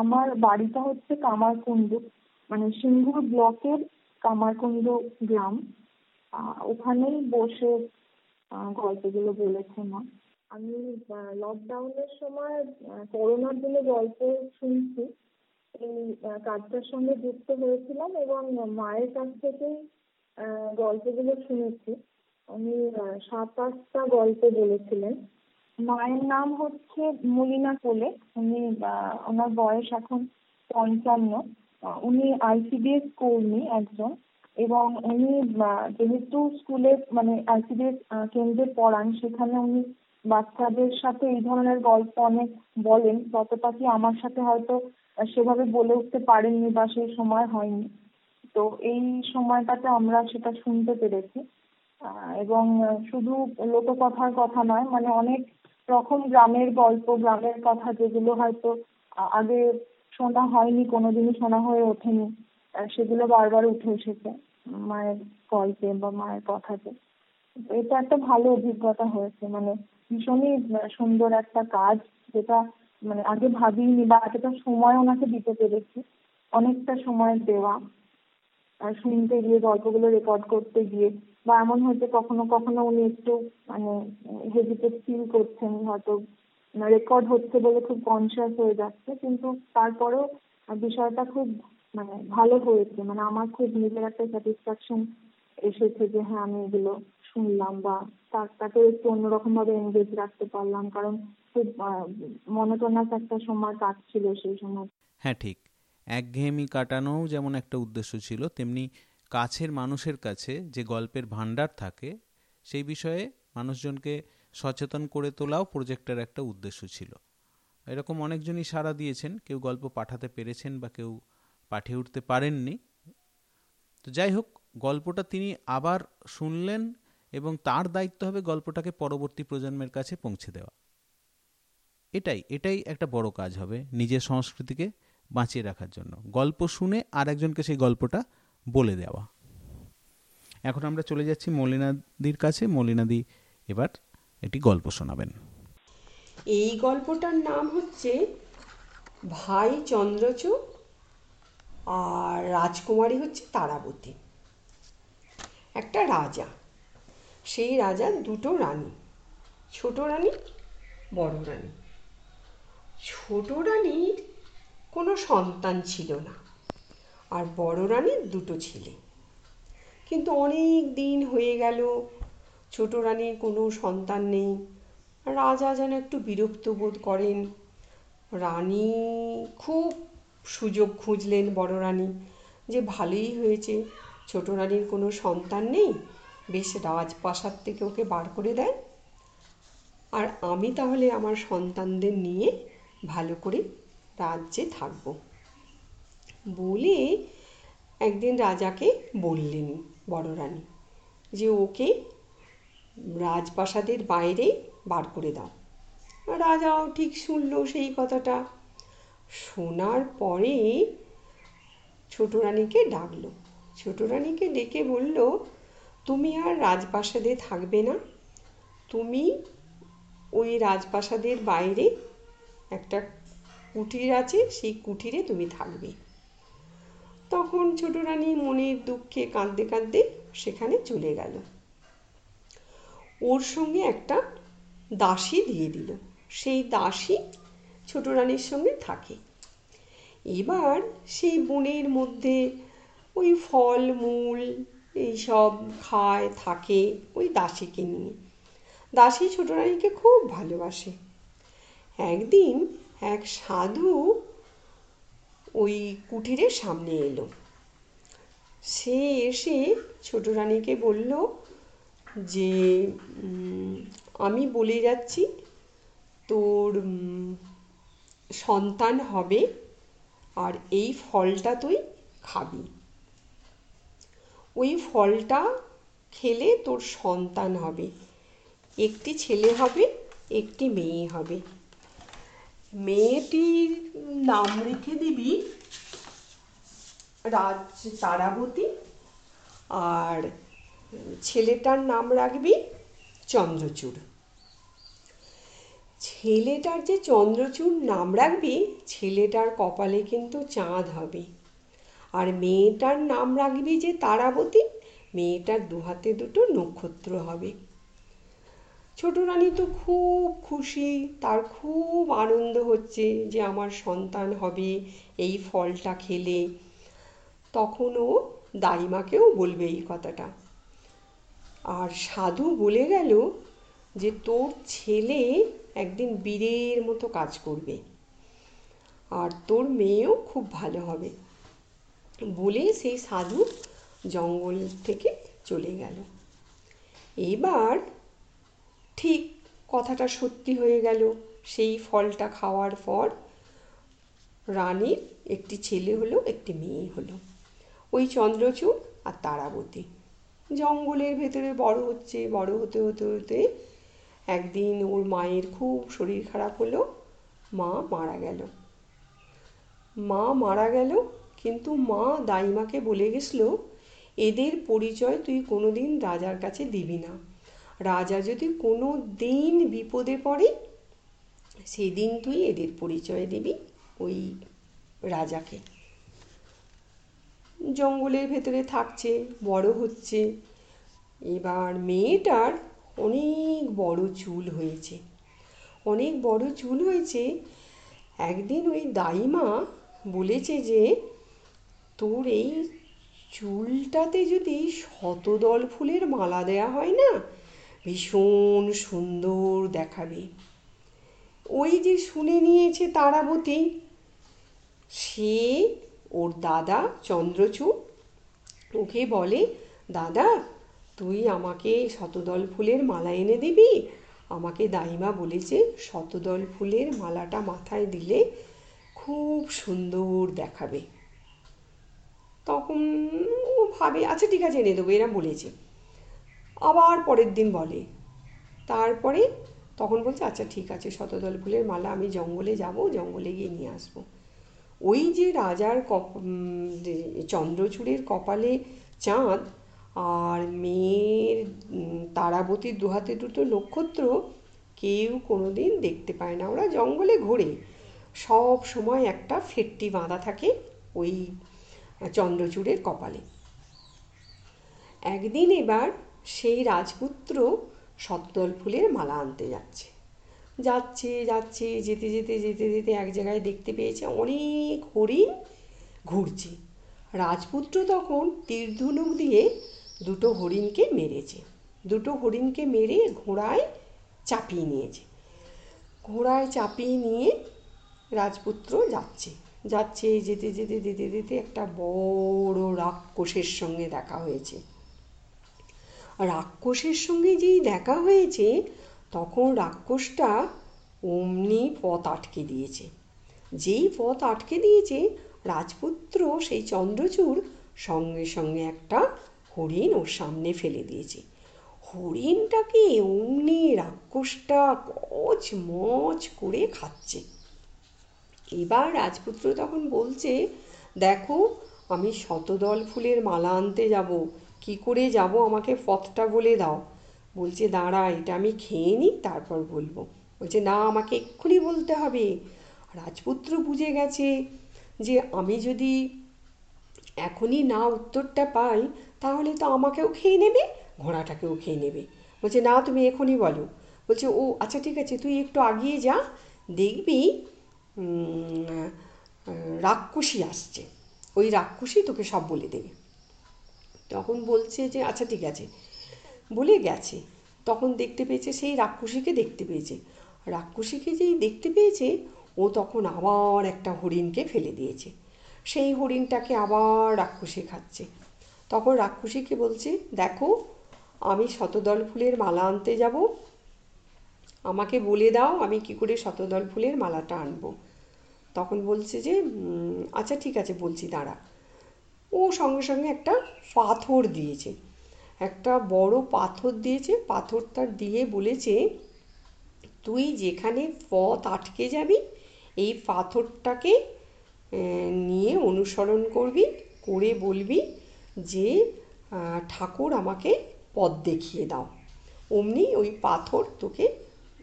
আমার বাড়িটা হচ্ছে কামারকুণ্ডু। মানে সিঙ্গুর ব্লকের কামারকুণ্ড গ্রাম ওখানেই বসে গল্পগুলো বলেছে মা। আমি লকডাউনের সময় করোনার দিনে গল্প শুনছি। এই কাজটার সঙ্গে যুক্ত হয়েছিলাম এবং মায়ের কাছ থেকেই গল্পগুলো শুনেছি। উনি সাত আটটা গল্প বলেছিলেন। মায়ের নাম হচ্ছে মলিনা কোলে। উনি ওনার বয়স এখন পঞ্চান্ন। উনি আইসিডিএস কর্মী একজন এবং উনি যেহেতু স্কুলে মানে আইসিডিএস কেন্দ্রে পড়ান, সেখানে উনি বাচ্চাদের সাথে এই ধরনের গল্প অনেক বলেন, ততটা কি আমার সাথে হয়তো সেভাবে বলে উঠতে পারেননি বা সেই সময় হয়নি। তো এই সময়টাতে আমরা সেটা শুনতে পেরেছি। এবং শুধু লোককথার কথা নয় মানে অনেক রকম গ্রামের গল্প, গ্রামের কথা যেগুলো হয়তো আগে শোনা হয়নি, কোনোদিনই শোনা হয়ে ওঠেনি। সেগুলো বারবার উঠে এসেছে মায়ের গল্পে বা মায়ের কথাতে। এটা একটা ভালো অভিজ্ঞতা হয়েছে মানে ভীষণই সুন্দর একটা কাজ যেটা মানে আগে ভাবিনি বা এতটা সময় ওনাকে দিতে পেরেছি। অনেকটা সময় দেওয়া শুনতে গিয়ে, গল্পগুলো রেকর্ড করতে গিয়ে, বা এমন হয়তো কখনো কখনো উনি একটু মানে হেজিটেট ফিল করছেন, হয়তো রেকর্ড হচ্ছে বলে খুব কনসিয়াস হয়ে যাচ্ছে, কিন্তু তারপরেও বিষয়টা খুব মানে ভালো হয়েছে। মানে আমার খুব নিজের একটা স্যাটিসফ্যাকশন এসেছে যে হ্যাঁ আমি এগুলো শুনলাম বা তার, তাকে একটু অন্যরকম ভাবে এনগেজ রাখতে পারলাম, কারণ খুব মনোটনাস একটা সময় কাটছিল সেই সময়।
হ্যাঁ ঠিক। একঘেয়েমি কাটানোও যেমন একটা উদ্দেশ্য ছিল, তেমনি কাছের মানুষের কাছে যে গল্পের ভাণ্ডার থাকে, সেই বিষয়ে মানুষজনকে সচেতন করে তোলাও প্রজেক্টের একটা উদ্দেশ্য ছিল। এরকম অনেকজনই সাড়া দিয়েছেন, কেউ গল্প পাঠাতে পেরেছেন বা কেউ পাঠিয়ে উঠতে পারেননি। তো যাই হোক, গল্পটা তিনি আবার শুনলেন এবং তার দায়িত্ব হবে গল্পটাকে পরবর্তী প্রজন্মের কাছে পৌঁছে দেওয়া। এটাই এটাই একটা বড় কাজ হবে নিজের সংস্কৃতিকে বাঁচিয়ে রাখার জন্য। গল্প শুনে আর একজনকে সেই গল্পটা বলে দেওয়া। এখন আমরা চলে যাচ্ছি মলিনাদির কাছে। মলিনাদি, এবার একটি গল্প শোনাবেন।
এই গল্পটার নাম হচ্ছে ভাই চন্দ্রচূড় আর রাজকুমারী হচ্ছে তারাবতী। একটা রাজা, সেই রাজার দুটো রানী, ছোট রানী, বড় রানী। ছোট রানীর কোনো সন্তান ছিল না আর বড় রানীর দুটো ছেলে। কিন্তু অনেক দিন হয়ে গেল ছোট রানীর কোনো সন্তান নেই। রাজা যেন একটু বিরক্ত বোধ করেন। রানী খুব সুযোগ খুঁজলেন বড় রানী, যে ভালোই হয়েছে। ছোট রানীর কোনো সন্তান নেই? বেশ রাজপ্রাসাদ থেকে ওকে বার করে দেয় আর আমি তাহলে আমার সন্তানদের নিয়ে ভালো করে রাজ্যে থাকব। বলে একদিন রাজাকে বললেন বড় রানী, যে ওকে রাজপ্রাসাদের বাইরে বার করে দাও। রাজাও ঠিক শুনল সেই কথাটা। শোনার পরে ছোট রানীকে ডাকলো। ছোট রানীকে ডেকে বলল, তুমি আর রাজপ্রাসাদে থাকবে না। তুমি ওই রাজপ্রাসাদের বাইরে একটা কুটির আছে, সেই কুটিরে তুমি থাকবে। তখন ছোট রানী মনের দুঃখে কাঁদতে কাঁদতে সেখানে চলে গেল। ওর সঙ্গে একটা দাসী দিয়ে দিল। সেই দাসী ছোট রানীর সঙ্গে থাকে। এবার সেই বনের মধ্যে ওই ফল, মূল এইসব খায়, থাকে ওই দাসীকে নিয়ে। দাসী ছোট রানীকে খুব ভালোবাসে। একদিন এক সাধু ওই কুটিরের সামনে এলো। সে এসে ছোট রানীকে বলল যে আমি বলে যাচ্ছি, তোর সন্তান হবে আর এই ফলটা তুই খাবি। ওই ফলটা খেলে তোর সন্তান হবে। একটি ছেলে হবে, একটি মেয়ে হবে। মেয়েটির নাম রেখে দিবি রাজ তারাবতী আর ছেলেটার নাম রাখবি চন্দ্রচূড়। ছেলেটার যে চন্দ্রচূড় নাম রাখবি, ছেলেটার কপালে কিন্তু চাঁদ হবে। আর মেয়েটার নাম রাখবি যে তারাবতী, মেয়েটার দুহাতে দুটো নক্ষত্র হবে। ছোট রানী তো খুব খুশি, তার খুব আনন্দ হচ্ছে যে আমার সন্তান হবে এই ফলটা খেলে। তখন ও দাইমাকেও বলবে এই কথাটা। আর সাধু বলে গেল যে তোর ছেলে একদিন বীরের মতো কাজ করবে আর তোর মেয়েও খুব ভালো হবে বলে সেই সাধু জঙ্গল থেকে চলে গেল। এবার ঠিক কথাটা সত্যি হয়ে গেল। সেই ফলটা খাওয়ার পর রানীর একটি ছেলে হলো, একটি মেয়ে হলো, ওই চন্দ্রচূড় আর তারাবতী। জঙ্গলের ভেতরে বড় হচ্ছে, বড় হতে হতে হতে একদিন ওর মায়ের খুব শরীর খারাপ হলো, মা মারা গেল। মা মারা গেল, কিন্তু মা দাইমাকে বলে গেছিল, এদের পরিচয় তুই কোনোদিন রাজার কাছে দিবি না। রাজা যদি কোনো দিন বিপদে পড়ে, সেদিন তুই এদের পরিচয় দিবি ওই রাজাকে। জঙ্গলের ভেতরে থাকছে, বড় হচ্ছে। এবার মেয়েটার অনেক বড় চুল হয়েছে। অনেক বড় চুল হয়েছে। একদিন ওই দাইমা বলেছে যে, তোর এই চুলটাতে যদি শতদল ফুলের মালা দেয়া হয় না, ভীষণ সুন্দর দেখাবে। ওই যে শুনে নিয়েছে তারাবতী, সে ওর দাদা চন্দ্রচূড় ওকে বলে, দাদা, তুই আমাকে শতদল ফুলের মালা এনে দিবি? আমাকে দাইমা বলেছে, শতদল ফুলের মালাটা মাথায় দিলে খুব সুন্দর দেখাবে। তখন ও ভাবে আচ্ছা ঠিক আছে, এনে দেবো। এরা বলেছে। আবার পরের দিন বলে। তারপরে তখন বলছে আচ্ছা ঠিক আছে, শতদল ফুলের মালা আমি জঙ্গলে যাব, জঙ্গলে গিয়ে নিয়ে আসব। ওই যে রাজার কপ চন্দ্রচূড়ের কপালে চাঁদ আর মেয়ের তারাবতীর দুহাতে দুটো নক্ষত্র কেউ কোনোদিন দেখতে পায় না। ওরা জঙ্গলে ঘোরে। সব সময় একটা ফেটটি বাঁধা থাকে ওই চন্দ্রচূড়ের কপালে। একদিন এবার সেই রাজপুত্র সত্তল ফুলের মালা আনতে যাচ্ছে। যাচ্ছে যাচ্ছে, যেতে যেতে যেতে যেতে এক জায়গায় দেখতে পেয়েছে, অনেক হরিণ ঘুরছে। রাজপুত্র তখন তীর ধনুক দিয়ে দুটো হরিণকে মেরেছে। দুটো হরিণকে মেরে ঘোড়ায় চাপিয়ে নিয়েছে। ঘোড়ায় চাপিয়ে নিয়ে রাজপুত্র যাচ্ছে। যাচ্ছে, যেতে যেতে যেতে যেতে একটা বড় রাক্ষসের সঙ্গে দেখা হয়েছে। রাক্ষসের সঙ্গে যেই দেখা হয়েছে তখন রাক্ষসটা অমনি পথ আটকে দিয়েছে। যেই পথ আটকে দিয়েছে, রাজপুত্র সেই চন্দ্রচূড় সঙ্গে সঙ্গে একটা হরিণ ওর সামনে ফেলে দিয়েছে। হরিণটাকে অমনি রাক্ষসটা কচ মচ করে খাচ্ছে। এবার রাজপুত্র তখন বলছে, দেখো, আমি শতদল ফুলের মালা আনতে যাব। কি করে যাব আমাকে পথটা বলে দাও। বলছে, দাঁড়া, এটা আমি খেয়ে নিই, তারপর বলব। বলছে, না, আমাকে এক্ষুনি বলতে হবে। রাজপুত্র বুঝে গেছে যে আমি যদি এখনই না উত্তরটা পাই, তাহলে তো আমাকেও খেয়ে নেবে, ঘোড়াটাকেও খেয়ে নেবে। বলছে, না, তুমি এখনই বলো। বলছে, ও আচ্ছা ঠিক আছে, তুই একটু আগিয়ে যা, দেখবি রাক্ষসী আসছে। ওই রাক্ষসী তোকে সব বলে দেবে। তখন বলছে যে আচ্ছা ঠিক আছে। বলে গেছে। তখন দেখতে পেয়েছে সেই রাক্ষসীকে দেখতে পেয়েছে। রাক্ষসীকে যেই দেখতে পেয়েছে, ও তখন আবার একটা হরিণকে ফেলে দিয়েছে। সেই হরিণটাকে আবার রাক্ষসী খাচ্ছে। তখন রাক্ষসীকে বলছে, দেখো, আমি শতদল ফুলের মালা আনতে যাব। আমাকে বলে দাও আমি কি করে শতদল ফুলের মালাটা আনব। তখন বলছে যে আচ্ছা ঠিক আছে, বলছি, দাঁড়া। ও সঙ্গে সঙ্গে একটা পাথর দিয়েছে। একটা বড় পাথর দিয়েছে। পাথরটা দিয়ে বলেছে, তুই যেখানে পথ আটকে যাবি, এই পাথরটাকে নিয়ে অনুসরণ করবি, করে বলবি যে ঠাকুর আমাকে পথ দেখিয়ে দাও। অমনি ওই পাথর তোকে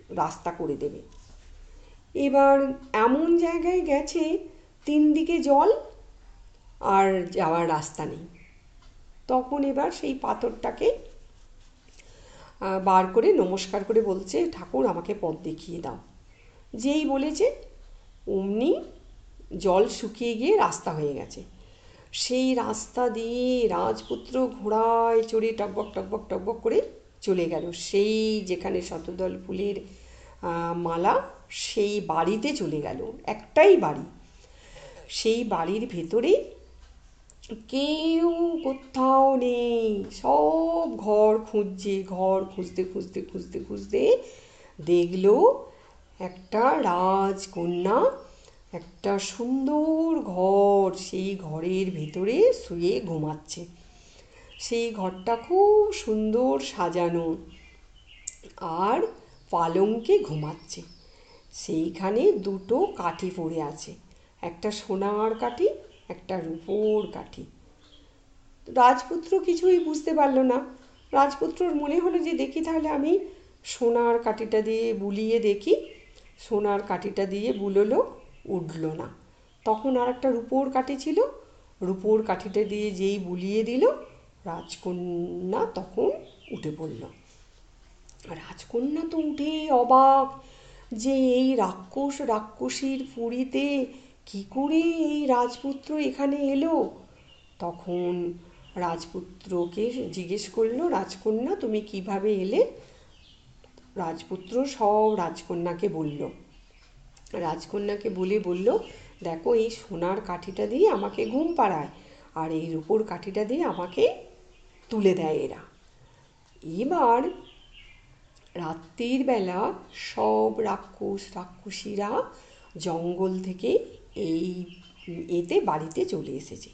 রাস্তা করে দেবে। এবার এমন জায়গায় গেছে তিন দিকে জল আর যাওয়ার রাস্তা নেই। তখন এবার সেই পাথরটাকে বার করে নমস্কার করে বলছে, ঠাকুর, আমাকে পথ দেখিয়ে দাও। যেই বলেছে, অমনি জল শুকিয়ে গিয়ে রাস্তা হয়ে গেছে। সেই রাস্তা দিয়ে রাজপুত্র ঘোড়ায় চড়ে টকবক টকবক টকবক করে চলে গেল। সেই যেখানে শতদল ফুলের মালা, সেই বাড়িতে চলে গেল। একটাই বাড়ি। সেই বাড়ির ভেতরে কেউ কোথাও নেই। সব ঘর খুঁজছে, ঘর খুঁজতে খুঁজতে খুঁজতে খুঁজতে দেখল একটা রাজকন্যা একটা সুন্দর ঘর সেই ঘরের ভেতরে শুয়ে ঘুমাচ্ছে। সেই ঘরটা খুব সুন্দর সাজানো আর পালঙ্কে ঘুমাচ্ছে। সেইখানে দুটো কাঠি পড়ে আছে। একটা সোনার কাঠি একটা রূপোর কাঠি। রাজপুত্র কিছুই বুঝতে পারল না। রাজপুত্রর মনে হলো যে দেখি তাহলে আমি সোনার কাঠিটা দিয়ে বুলিয়ে দেখি। সোনার কাঠিটা দিয়ে বুলোলো, উঠল না। তখন আর একটা রূপোর কাঠি ছিল। রূপোর কাঠিটা দিয়ে যেই বুলিয়ে দিল, রাজকন্যা তখন উঠে পড়ল। রাজকন্যা তো উঠে অবাক যে এই রাক্ষস, রাক্ষসীর পুরীতে কি করে এই রাজপুত্র এখানে এলো? তখন রাজপুত্রকে জিজ্ঞেস করল, রাজকন্যা, তুমি কীভাবে এলে? রাজপুত্র সব রাজকন্যাকে বলল। রাজকন্যাকে বলে বলল, দেখো, এই সোনার কাঠিটা দিয়ে আমাকে ঘুম পাড়ায়, আর এই রূপোর কাঠিটা দিয়ে আমাকে তুলে দেয় এরা। এবার রাত্রির বেলা সব রাক্ষস, রাক্ষসীরা জঙ্গল থেকে এই এতে বাড়িতে চলে এসেছে।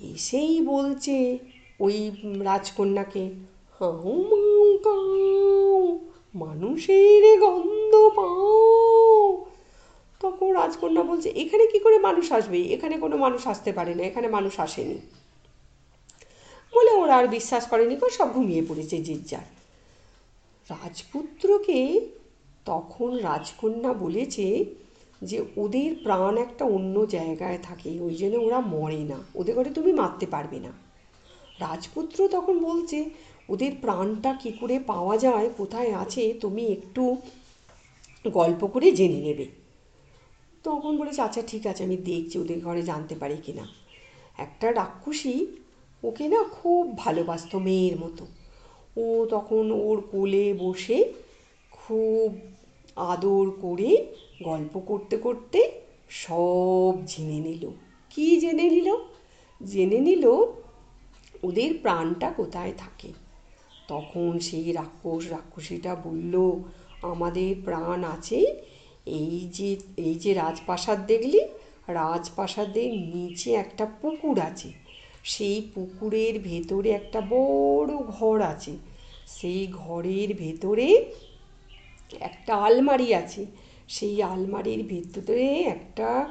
এসেই বলছে ওই রাজকন্যাকে, হাউ, মাউ, কাউ, মানুষের গন্ধ পাও। তখন রাজকন্যা বলছে, এখানে কি করে মানুষ আসবে? এখানে কোনো মানুষ আসতে পারে না, এখানে মানুষ আসেনি। বলে ওরা আর বিশ্বাস করেনি কো সব ঘুমিয়ে পড়েছে যে যার। রাজপুত্রকে তখন রাজকন্যা বলেছে যে ওদের প্রাণ একটা অন্য জায়গায় থাকে, ওই জন্য ওরা মরে না। ওদের করে তুমি মারতে পারবে না। রাজপুত্র তখন বলছে, ওদের প্রাণটা কি করে পাওয়া যায়, কোথায় আছে, তুমি একটু গল্প করে জেনে নেবে। তখন বলেছে আচ্ছা ঠিক আছে, আমি দেখছি ওদের ঘরে জানতে পারি কি না। একটা রাক্ষসী ওকে না খুব ভালোবাসত মেয়ের মতো। ও তখন ওর কোলে বসে খুব আদর করে গল্প করতে করতে সব জেনে নিল। কি জেনে নিল? জেনে নিল ওদের প্রাণটা কোথায় থাকে। তখন সেই রাক্ষস রাক্ষসীটা বলল, আমাদের প্রাণ আছে এই যে এই যে রাজপ্রাসাদ দেখলি? রাজপ্রাসাদের নিচে একটা পুকুর আছে। সেই পুকুরের ভেতরে একটা বড় ঘর আছে। সেই ঘরের ভেতরে একটা আলমারি আছে। সেই আলমারির ভেতরে একটা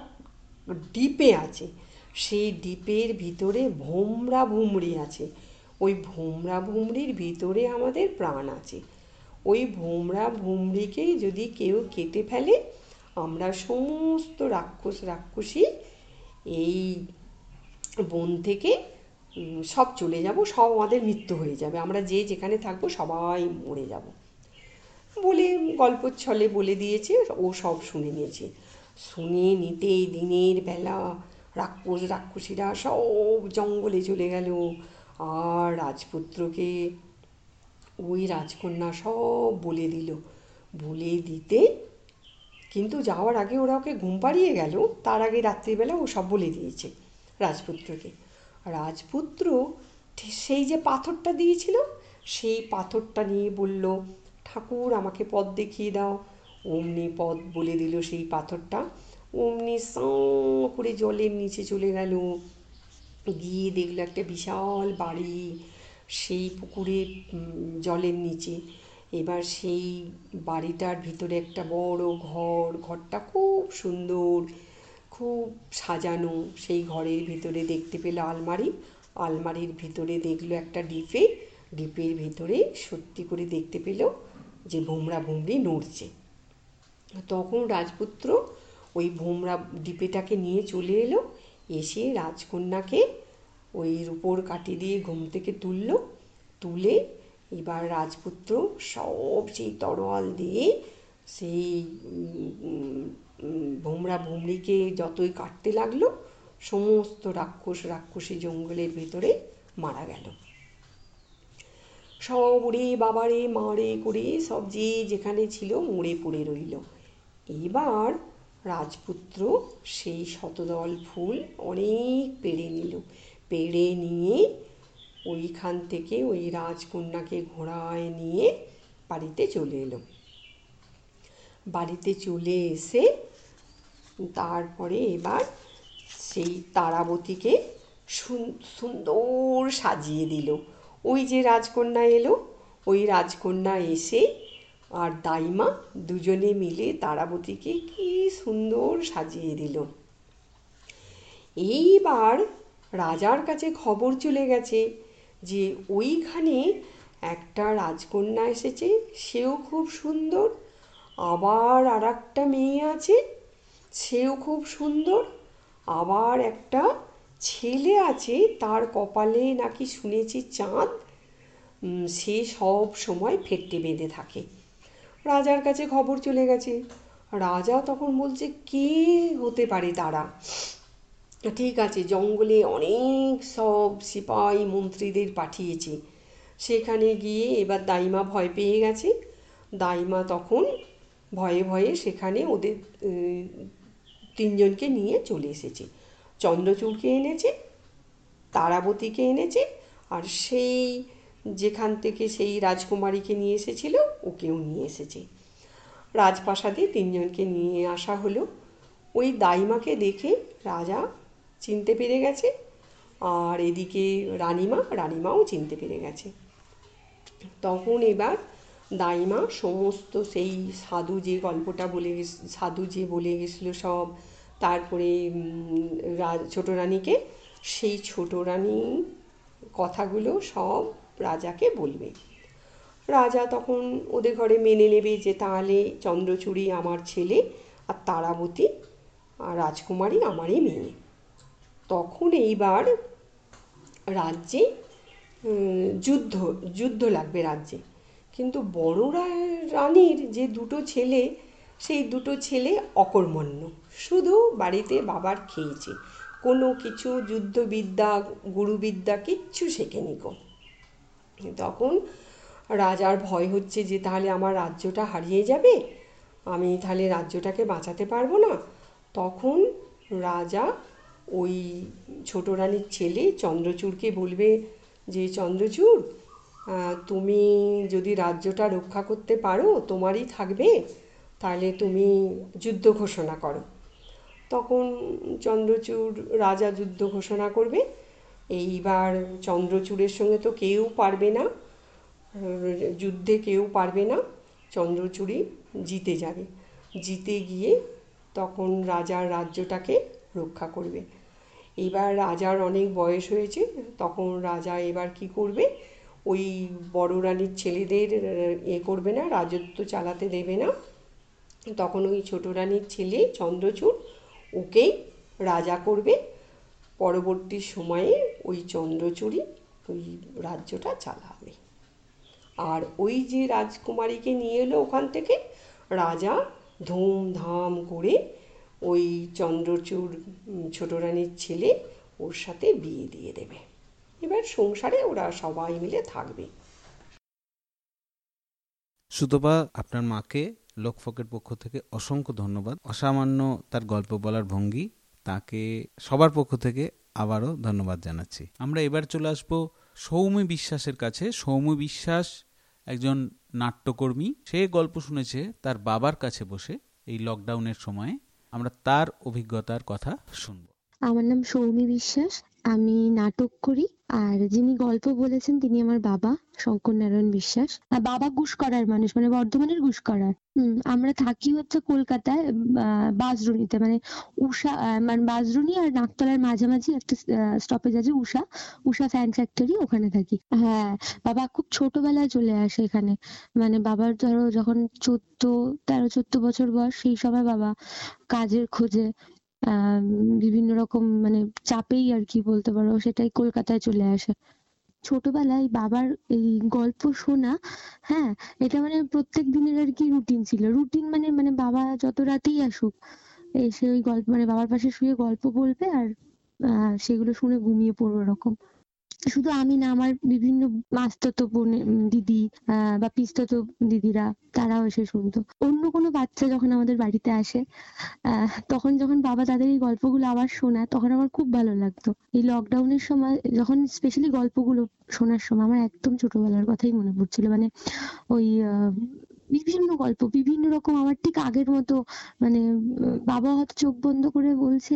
ডিপে আছে। সেই ডিপের ভিতরে ভোমরা ভুমরি আছে। ওই ভোমরা ভুমরির ভিতরে আমাদের প্রাণ আছে। ওই ভোমরা ভুমরিকে যদি কেউ কেটে ফেলে, আমরা সমস্ত রাক্ষস রাক্ষসী এই বন থেকে সব চলে যাব, সব আমাদের মৃত্যু হয়ে যাবে। আমরা যে যেখানে থাকব সবাই মরে যাব। বলে গল্প ছলে বলে দিয়েছে, ও সব শুনে নিয়েছে। শুনে নিতেই দিনের বেলা রাক্ষস, রাক্ষসীরা সব জঙ্গলে চলে গেল। আর রাজপুত্রকে ওই রাজকন্যা সব বলে দিল। বলে দিতে কিন্তু যাওয়ার আগে ওরা ওকে ঘুম পাড়িয়ে গেল। তার আগে রাত্রিবেলা ও সব বলে দিয়েছে রাজপুত্রকে। রাজপুত্র সেই যে পাথরটা দিয়েছিল, সেই পাথরটা নিয়ে বলল ঠাকুর আমাকে পথ দেখিয়ে দাও। অমনি পথ বলে দিল সেই পাথরটা। অমনি সাঁ করে জলের নিচে চলে গেল। গিয়ে দেখল একটা বিশাল বাড়ি সেই পুকুরের জলের নিচে। এবার সেই বাড়িটার ভিতরে একটা বড় ঘর। ঘরটা খুব সুন্দর, খুব সাজানো। সেই ঘরের ভিতরে দেখতে পেল আলমারি। আলমারির ভিতরে দেখল একটা ডিপে। ডিপের ভিতরে সত্যি করে দেখতে পেল যে ভোমরা ভুমরি নড়ছে। তখন রাজপুত্র ওই ভোমরা ডিপেটাকে নিয়ে চলে এলো, এসে রাজকন্যাকে ওই রূপোর কাটি দিয়ে ঘুম থেকে তুলল, তুলে এবার রাজপুত্র সব সেই তরোয়াল দিয়ে সেই ভোমরা ভুমরিকে যতই কাটতে লাগল, সমস্ত রাক্ষস রাক্ষসী জঙ্গলের ভেতরে মারা গেল। সব ওরে বাবারে মারে করে সব যে যেখানে ছিল মরে পড়ে রইল। এবার রাজপুত্র সেই শতদল ফুল অনেক পেড়ে নিল। পেড়ে নিয়ে ওইখান থেকে ওই রাজকন্যাকে ঘোড়ায় নিয়ে বাড়িতে চলে এলো। বাড়িতে চলে এসে তারপরে এবার সেই তারাবতীকে সুন্দর সাজিয়ে দিল। ওই যে রাজকন্যা এলো, ওই রাজকন্যা এসে আর দাইমা দুজনে মিলে তারাবতীকে কি সুন্দর সাজিয়ে দিল। এইবার রাজার কাছে খবর চলে গেছে যে ওইখানে একটা রাজকন্যা এসেছে, সেও খুব সুন্দর। আবার আর একটা মেয়ে আছে, সেও খুব সুন্দর। আবার একটা ছেলে আছে, তার কপালে নাকি শুনেছি চাঁদ সে সব সময় ফেটে বেঁধে থাকে। রাজার কাছে খবর চলে গেছে। রাজা তখন বলছে, কে হতে পারে তারা? ঠিক আছে, জঙ্গলে অনেক সব সিপাই মন্ত্রীদের পাঠিয়েছে। সেখানে গিয়ে এবার দাইমা ভয় পেয়ে গেছে। দাইমা তখন ভয়ে ভয়ে সেখানে ওদের তিনজনকে নিয়ে চলে এসেছে। চন্দ্রচূড়কে এনেছে, তারাবতীকে এনেছে, আর সেই যেখান থেকে সেই রাজকুমারীকে নিয়ে এসেছিল, ওকেও নিয়ে এসেছে। রাজপ্রাসাদে তিনজনকে নিয়ে আসা হলো। ওই দাইমাকে দেখে রাজা চিনতে পেরে গেছে, আর এদিকে রানিমা, রানিমাও চিনতে পেরে গেছে। তখন এবার দাইমা সমস্ত সেই সাধু যে গল্পটা বলে সাধু যে বলে গেছিল সব তারপরে ছোট রানীকে, সেই ছোট রানী কথাগুলো সব রাজাকে বলবে। রাজা তখন ওদের ঘরে মেনে নেবে যে তাহলে চন্দ্রচূড়ি আমার ছেলে আর তারাবতী আর রাজকুমারী আমারই মেয়ে। তখন এইবার রাজ্যে যুদ্ধ যুদ্ধ লাগবে রাজ্যে। কিন্তু বড় রানীর যে দুটো ছেলে, সেই দুটো ছেলে অকর্মণ্য। শুধু বাড়িতে বাবার খেয়েছে। কোনো কিছু যুদ্ধবিদ্যা, গুরুবিদ্যা কিচ্ছু শেখেনি গো। তখন রাজার ভয় হচ্ছে যে, তাহলে আমার রাজ্যটা হারিয়ে যাবে? আমি তাহলে রাজ্যটাকে বাঁচাতে পারব না? তখন রাজা ওই ছোট রানীর ছেলে চন্দ্রচূড়কে বলবে যে, চন্দ্রচূড় তুমি যদি রাজ্যটা রক্ষা করতে পারো, তোমারই থাকবে। তাহলে তুমি যুদ্ধ ঘোষণা করো। তখন চন্দ্রচূড় রাজা যুদ্ধ ঘোষণা করবে। এইবার চন্দ্রচূড়ের সঙ্গে তো কেউ পারবে না, যুদ্ধে কেউ পারবে না চন্দ্রচূড়ি জিতে যাবে। জিতে গিয়ে তখন রাজার রাজ্যটাকে রক্ষা করবে। এবার রাজার অনেক বয়স হয়েছে, তখন রাজা এবার কি করবে? ওই বড় রানীর ছেলেদের এ করবে না, রাজত্ব চালাতে দেবে না। তখন ওই ছোট রানীর ছেলে চন্দ্রচূড় ওকেই রাজা করবে। পরবর্তী সময়ে ওই চন্দ্রচূড়ি ওই রাজ্যটা চালাবে। আর ওই যে রাজকুমারীকে নিয়ে এলো ওখান থেকে, রাজা ধুমধাম করে ওই চন্দ্রচূড় ছোট রানীর ছেলে ওর সাথে বিয়ে দিয়ে দেবে। এবার সংসারে ওরা সবাই মিলে থাকবে।
সুতপা, আপনার মাকে লোকফকের পক্ষ থেকে অসংখ্য ধন্যবাদ। অসামান্য তার গল্প বলার ভঙ্গি, তাকে সবার পক্ষ থেকে আবারও ধন্যবাদ জানাচ্ছি। আমরা এবার চলে আসব সৌম্য বিশ্বাসের কাছে। সৌম্য বিশ্বাস একজন নাট্যকর্মী। সে গল্প শুনেছে তার বাবার কাছে বসে এই লকডাউনের সময়ে। আমরা তার অভিজ্ঞতার কথা শুনব।
আমার নাম সৌমি বিশ্বাস। আমি নাটক করি, আর যিনি গল্প বলেছেন তিনি আমার বাবা, শঙ্কর নারায়ণ বিশ্বাস। আর বাবা গুসকরার মানুষ মানে বর্ধমানের গুসকরার হুম, আমরা থাকি হচ্ছে কলকাতায় বাঁশদ্রোণীতে মানে উষা মানে বাঁশদ্রোণী আর নাকতলার মাঝামাঝি একটা স্টপেজ আছে উষা উষা ফ্যান ফ্যাক্টরি ওখানে থাকি। হ্যাঁ বাবা খুব ছোটবেলায় চলে আসে এখানে। মানে বাবার ধরো যখন চোদ্দ, তেরো, চোদ্দ বছর বয়স, সেই সময় বাবা কাজের খোঁজে বিভিন্ন রকম মানে চাপেই আর কি বলতে পারো, সেটাই কলকাতায় চলে আসে। ছোটবেলায় বাবার এই গল্প শোনা হ্যাঁ এটা মানে প্রত্যেক দিনের আর কি রুটিন ছিল। রুটিন মানে মানে বাবা যত রাতেই আসুক, এসে ওই গল্প মানে বাবার পাশে শুয়ে গল্প বলবে আর, আহ, সেগুলো শুনে ঘুমিয়ে পড়ব এরকম শুধু আমি না, আমার বিভিন্ন মাস্তুতো দিদি বা পিসতুতো দিদিরা, তারাও এসে শুনতো। অন্য কোনো বাচ্চা যখন আমাদের বাড়িতে আসে তখন যখন বাবা তাদের এই গল্পগুলো আবার শোনায়, তখন আমার খুব ভালো লাগতো। এই লকডাউনের সময়, যখন স্পেশালি গল্পগুলো শোনার সময়, আমার একদম ছোটবেলার কথাই মনে পড়ছিল। মানে ওই বিভিন্ন গল্প, বিভিন্ন রকম আমার ঠিক আগের মতো মানে বাবা হয়তো চোখ বন্ধ করে বলছে,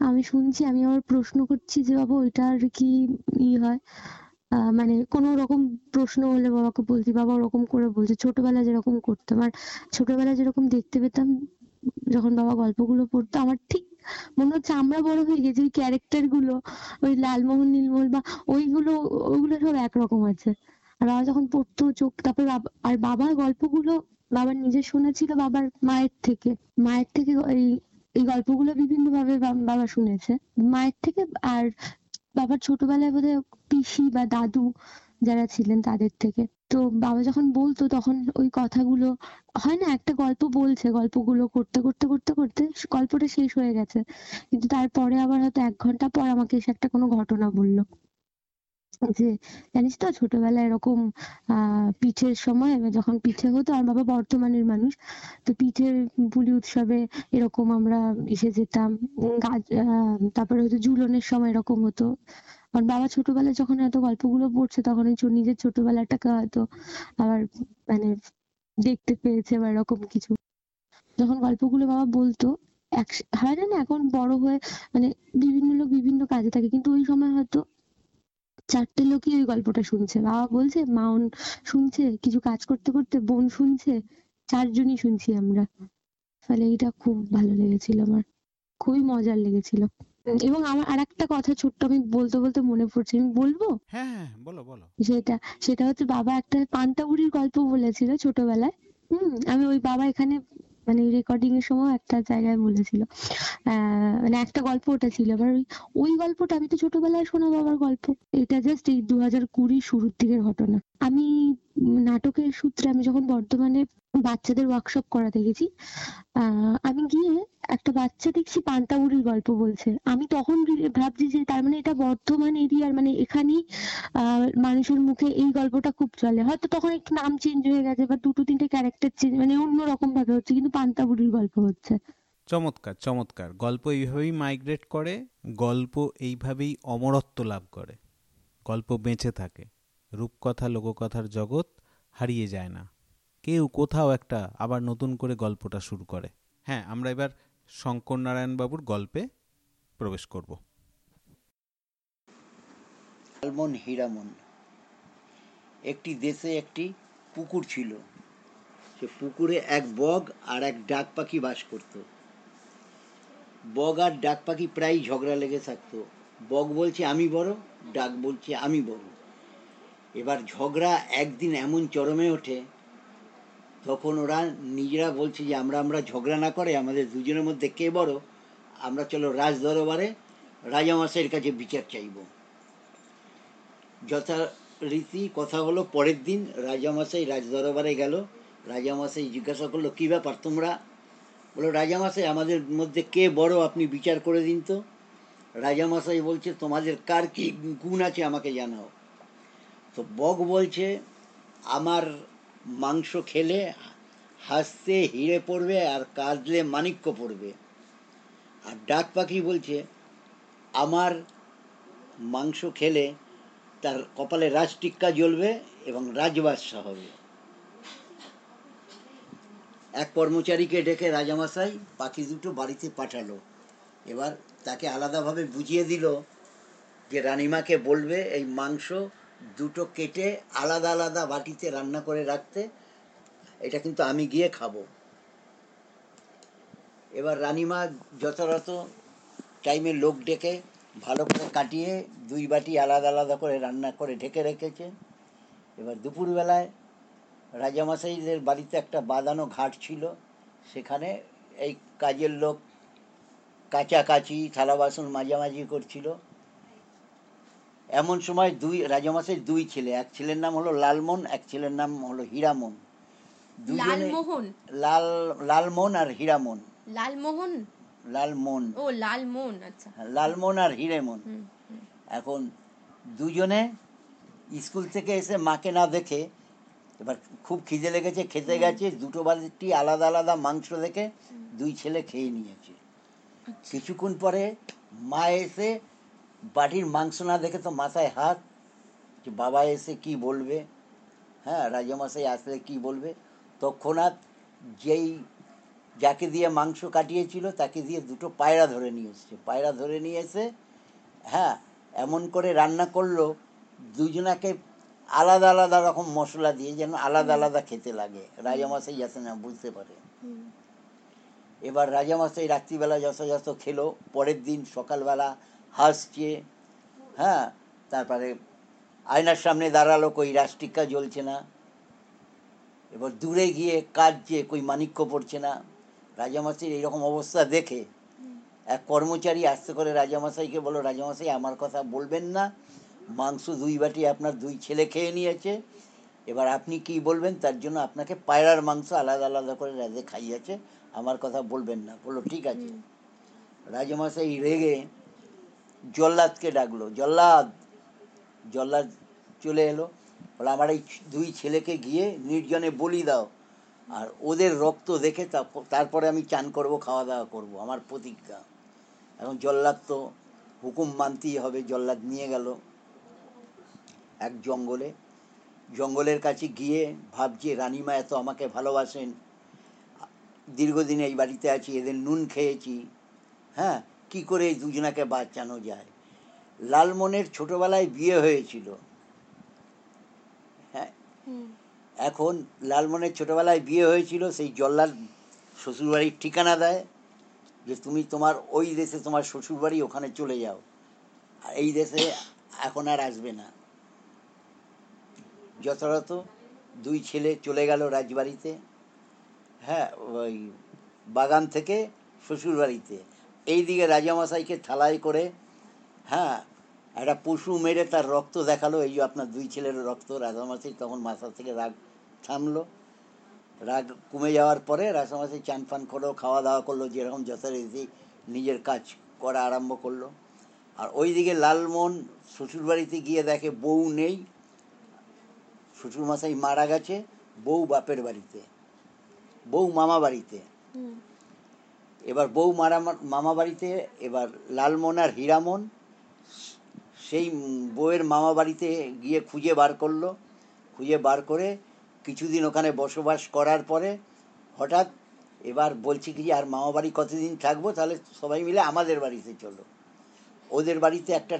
আমি শুনছি, আমি আবার প্রশ্ন করছি যে, বাবা, ওইটার কি ই হয়? মানে কোনো রকম প্রশ্ন হলে বাবাকে বলছি, বাবা, ওরকম করে বলছে। ছোটবেলায় যেরকম করতাম, আর ছোটবেলায় যেরকম দেখতে পেতাম, যখন বাবা গল্পগুলো পড়তো, আমার ঠিক মনে হচ্ছে আমরা বড় হয়ে গেছি, ওই ক্যারেক্টারগুলো, ওই লালমোহন, নীলমোহন, বা ওইগুলো ওইগুলো সব একরকম আছে। বাবা যখন পড়তো চোখ, তারপর আর বাবার গল্পগুলো বাবার নিজের শোনা ছিল বাবার মায়ের থেকে। মায়ের থেকে এই এই গল্পগুলো বিভিন্ন ভাবে বাবা শুনেছে। মায়ের থেকে আর বাবার ছোটবেলায় বোধহয় পিসি বা দাদু যারা ছিলেন তাদের থেকে। তো বাবা যখন বলতো তখন ওই কথাগুলো, হয় না, একটা গল্প বলছে, গল্পগুলো করতে করতে করতে করতে গল্পটা শেষ হয়ে গেছে। কিন্তু তারপরে আবার হয়তো এক ঘণ্টা পর আমাকে এসে একটা কোনো ঘটনা বলল। যে জানিস তো ছোটবেলায় এরকম আহ পিঠের সময় যখন পিঠে হতো আর বাবা বর্ধমানের মানুষ, তো পিঠের পুলি উৎসবে এরকম আমরা এসে যেতাম তারপরে হয়তো ঝুলনের সময় এরকম হতো। আর বাবা ছোটবেলায় যখন এত গল্পগুলো পড়ছে, তখন ওই নিজের ছোটবেলাটাকে হয়তো আবার মানে দেখতে পেয়েছে বা এরকম কিছু। যখন গল্পগুলো বাবা বলতো এক হয় না, এখন বড় হয়ে মানে বিভিন্ন লোক বিভিন্ন কাজে থাকে, কিন্তু ওই সময় হয়তো চারটে লোকই ওই গল্পটা শুনছে। বাবা বলছে মা শুনছে? কিছু কাজ করতে করতে বোন শুনছে? চারজনই শুনছি আমরা। ফলে এইটা খুব ভালো লেগেছিল আমার। খুবই মজার লেগেছিল। এবং আমার আর একটা কথা ছোট্ট আমি বলতে বলতে মনে পড়ছে আমি বলব?
হ্যাঁ হ্যাঁ বলো বলো।
সেটা সেটা হচ্ছে বাবা একটা পান্তা বুড়ির গল্প বলেছিল ছোটবেলায়। হম আমি ওই বাবা এখানে মানে রেকর্ডিং এর সময় একটা জায়গায় বলেছিল। মানে একটা গল্প ওটা ছিল। এবার ওই ওই গল্পটা আমি তো ছোটবেলায় শোনা বাবার গল্প। এটা জাস্ট এই দু হাজার কুড়ি শুরুর দিকের ঘটনা। আমি নাটকের সূত্রে আমি যখন বর্ধমানে বাচ্চাদের ওয়ার্কশপ করাতে গেছি। আমি গিয়ে একটা বাচ্চা দেখছি পান্তাবুড়ির গল্প বলছে। আমি তখন ভাবছি যে তার মানে এটা বর্ধমান এরিয়ার মানে এখানেই মানুষের মুখে এই গল্পটা খুব চলে। হয়তো তখন একটু নাম চেঞ্জ হয়ে গেছে বা দুটো তিনটে ক্যারেক্টার চেঞ্জ মানে অন্য রকম ভাবে হচ্ছে, কিন্তু পান্তা পান্তাবুড়ির গল্প হচ্ছে।
চমৎকার চমৎকার। গল্প এইভাবেই মাইগ্রেট করে, গল্প এইভাবেই অমরত্ব লাভ করে। গল্প বেঁচে থাকে। রূপকথা, লোককথার জগৎ হারিয়ে যায় না। কেউ কোথাও একটা আবার নতুন করে গল্পটা শুরু করে। হ্যাঁ আমরা এবার শঙ্কর নারায়ণ বাবুর গল্পে প্রবেশ করব।
লালমন হীরামন। একটি দেশে একটি পুকুর ছিল। সে পুকুরে এক বগ আর এক ডাক পাখি বাস করত। বগ আর ডাক পাখি প্রায় ঝগড়া লেগে থাকতো। বগ বলছে, আমি বড়, ডাক বলছে, আমি বড়। এবার ঝগড়া একদিন এমন চরমে ওঠে তখন ওরা নিজেরা বলছে যে, আমরা আমরা ঝগড়া না করে আমাদের দুজনের মধ্যে কে বড়? আমরা চলো রাজ দরবারে রাজামশাইয়ের কাছে বিচার চাইব। যথারীতি কথা হলো পরের দিন রাজামশাই রাজদরবারে গেল। রাজামশাই জিজ্ঞাসা করল, কী ব্যাপার তোমরা? বলো রাজামশাই আমাদের মধ্যে কে বড় আপনি বিচার করে দিন তো? রাজামশাই বলছে, তোমাদের কার কি গুণ আছে আমাকে জানাও? তো বক বলছে, আমার মাংস খেলে হাসতে হিরে পড়বে আর কাঁদলে মানিক্য পড়বে। আর ডাক পাখি বলছে, আমার মাংস খেলে তার কপালে রাজটিক্কা জ্বলবে এবং রাজবাদশা হবে। এক কর্মচারীকে ডেকে রাজামশাই পাখি দুটো বাড়িতে পাঠালো। এবার তাকে আলাদাভাবে বুঝিয়ে দিল যে রানিমাকে বলবে এই মাংস দুটো কেটে আলাদা আলাদা বাটিতে রান্না করে রাখতে, এটা কিন্তু আমি গিয়ে খাব। এবার রানিমা যথাযথ টাইমে লোক ডেকে ভালো করে কাটিয়ে দুই বাটি আলাদা আলাদা করে রান্না করে ঢেকে রেখেছে। এবার দুপুরবেলায় রাজামশাইদের বাড়িতে একটা বাঁধানো ঘাট ছিল, সেখানে এই কাজের লোক কাচাকাচি, থালা বাসন মাঝামাঝি করছিল। এমন সময় দুই রাজামশাই দুই ছেলে এক ছেলের নাম হলো লালমন এক ছেলের নাম হলো হীরামন
লালমোহন?
লাল লালমন আর হীরামন
লালমোহন?
লালমন
ও লালমোহন আচ্ছা।
লালমন আর হিরেমন। এখন দুজনে স্কুল থেকে এসে মাকে না দেখে এবার খুব খিদে লেগেছে খেতে গেছে দুটো বালতি আলাদা আলাদা মাংস দেখে দুই ছেলে খেয়ে নিয়েছে। কিছুক্ষণ পরে মা এসে বাটির মাংস না দেখে তো মাথায় হাত যে বাবা এসে কি বলবে? হ্যাঁ রাজামশাই আসলে কি বলবে? তৎক্ষণাৎ যেই যাকে দিয়ে মাংস কাটিয়েছিল তাকে দিয়ে দুটো পায়রা ধরে নিয়ে এসছে। পায়রা ধরে নিয়ে এসে হ্যাঁ এমন করে রান্না করল দুজনাকে আলাদা আলাদা রকম মশলা দিয়ে যেন আলাদা আলাদা খেতে লাগে। রাজামশাই যাতে না বুঝতে পারে। এবার রাজামশাই রাত্রিবেলা যথাযথ খেলো পরের দিন সকালবেলা হাসছে হ্যাঁ তারপরে আয়নার সামনে দাঁড়াল কই রাষ্ট্রিকা জ্বলছে না। এবার দূরে গিয়ে কাঁদছে কই মানিক্য পড়ছে না। রাজামশাইয়ের এইরকম অবস্থা দেখে এক কর্মচারী আসতে করে রাজামশাইকে বলো রাজামশাই আমার কথা বলবেন না। মাংস দুই বাটি আপনার দুই ছেলে খেয়ে নিয়েছে। এবার আপনি কি বলবেন? তার জন্য আপনাকে পায়রার মাংস আলাদা আলাদা করে রাজে খাইয়েছে। আমার কথা বলবেন না। বলল ঠিক আছে। রাজামশাই রেগে জল্লাদকে ডাকলো, জল্লাদ জল্লাদ চলে এলো। বলে, আমার এই দুই ছেলেকে গিয়ে নির্জনে বলি দাও, আর ওদের রক্ত দেখে তারপ- তারপরে আমি চান করব, খাওয়া দাওয়া করব, আমার প্রতিজ্ঞা। এখন জল্লাদ তো হুকুম মানতেই হবে, জল্লাদ নিয়ে গেল এক জঙ্গলে। জঙ্গলের কাছে গিয়ে ভাবছে, রানীমা এত আমাকে ভালোবাসেন, দীর্ঘদিন এই বাড়িতে আছি, এদের নুন খেয়েছি। হ্যাঁ কি করে এই দুজনাকে বাঁচানো যায়? লালমনের ছোটবেলায় বিয়ে হয়েছিল। হ্যাঁ? এখন লালমনের ছোটবেলায় বিয়ে হয়েছিল সেই জল্লাদ শ্বশুরবাড়ির ঠিকানা দেয় যে তুমি তোমার ওই দেশে তোমার শ্বশুরবাড়ি ওখানে চলে যাও। আর এই দেশে এখন আর আসবে না। যথাযথ দুই ছেলে চলে গেল রাজবাড়িতে হ্যাঁ ওই বাগান থেকে শ্বশুরবাড়িতে। এইদিকে রাজামশাইকে থালাই করে হ্যাঁ একটা পশু মেরে তার রক্ত দেখাল। এই যে আপনার দুই ছেলের রক্ত রাজামশাই তখন মাথা থেকে রাগ থামলো। রাগ কমে যাওয়ার পরে রাজামশাই চান ফান করল খাওয়া দাওয়া করল, যেরকম যথারীতি নিজের কাজ করা আরম্ভ করল। আর ওইদিকে লালমোহন শ্বশুরবাড়িতে গিয়ে দেখে বউ নেই। শ্বশুরমশাই মারা গেছে, বউ বাপের বাড়িতে, বউ মামা বাড়িতে। এবার বউ মারা মামা বাড়িতে এবার লালমন আর হীরামন সেই বউয়ের মামা বাড়িতে গিয়ে খুঁজে বার করল। খুঁজে বার করে কিছুদিন ওখানে বসবাস করার পরে হঠাৎ এবার বলছি কি যে আর মামা বাড়ি কতদিন থাকব? তাহলে সবাই মিলে আমাদের বাড়িতে চলো। ওদের বাড়িতে একটা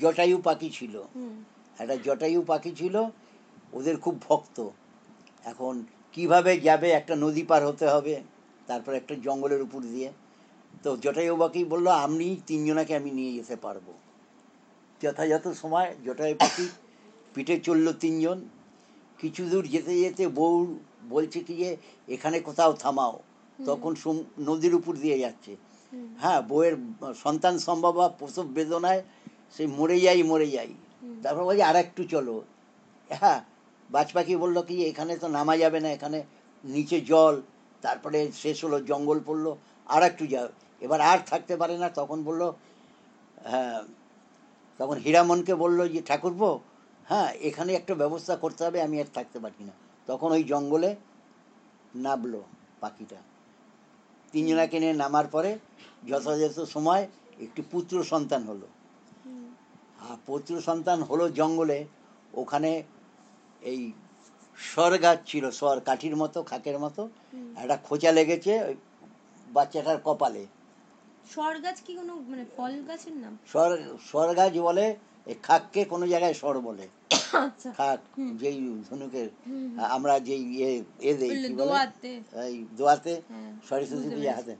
জটায়ু পাখি ছিল। একটা জটায়ু পাখি ছিল। ওদের খুব ভক্ত। এখন কীভাবে যাবে? একটা নদী পার হতে হবে। তারপর একটা জঙ্গলের উপর দিয়ে। তো জটায়ু পাখি বলল আপনি তিনজনাকে আমি নিয়ে যেতে পারব। যথাযথ সময় জটায়ু পাখি পিঠে চলল তিনজন। কিছু দূর যেতে যেতে বউ বলছে কি যে এখানে কোথাও থামাও। তখন নদীর উপর দিয়ে যাচ্ছে। হ্যাঁ বউয়ের সন্তান সম্ভব প্রসব বেদনায় সে মরে যাই মরে যাই। তারপর বলছে আর একটু চলো। হ্যাঁ বাজ পাখি বলল কি এখানে তো নামা যাবে না এখানে নিচে জল তারপরে শেষ হলো জঙ্গল পড়ল আর একটু যাও। এবার আর থাকতে পারে না তখন বলল হ্যাঁ তখন হীরামনকে বলল যে ঠাকুরপো হ্যাঁ এখানে একটা ব্যবস্থা করতে হবে আমি আর থাকতে পারি না। তখন ওই জঙ্গলে নামলো পাখিটা। তিনজনাকে নিয়ে নামার পরে যথাযথ সময় একটি পুত্র সন্তান হলো। আর পুত্র সন্তান হলো জঙ্গলে ওখানে এই সর গাছ ছিল সর কাঠির মতো খাকের মতো। একটা খোঁচা লেগেছে ওই বাচ্চাটার কপালে।
সর গাছ কি কোনো মানে ফল গাছের নাম?
সর সর গাছ বলে এই খাককে কোনো জায়গায় সর বলে।
আচ্ছা।
খাক যেই ধনুকের আমরা যেই এ এ দেই এই দোয়াতে
হ্যাঁ
সরস্বতী পূজা হাতে।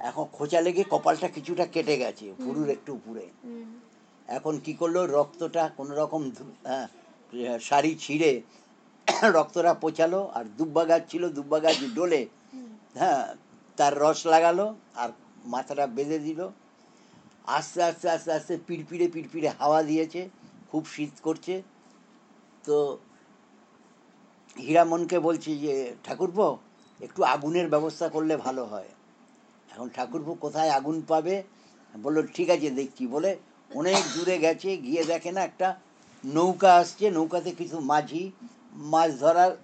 এখন খোঁচা লেগে কপালটা কিছুটা কেটে গেছে ভুরুর একটু উপরে। এখন কি করল? রক্তটা কোনো রকম হ্যাঁ, শাড়ি ছিঁড়ে রক্তটা পচালো আর দুব্বা গাছ ছিল দুব্বা গাছ ডোলে হ্যাঁ তার রস লাগালো আর মাথাটা বেঁধে দিল। আস্তে আস্তে আস্তে আস্তে পিড়পিড়ে পিড়পিড়ে হাওয়া দিয়েছে খুব শীত করছে। তো হীরামনকে বলছি যে ঠাকুরপো একটু আগুনের ব্যবস্থা করলে ভালো হয়। এখন ঠাকুরপো কোথায় আগুন পাবে? বলল ঠিক আছে দেখছি। বলে অনেক দূরে গেছে গিয়ে দেখে না একটা নৌকা আসছে নৌকাতে কিছু মাঝি মাছ ধরার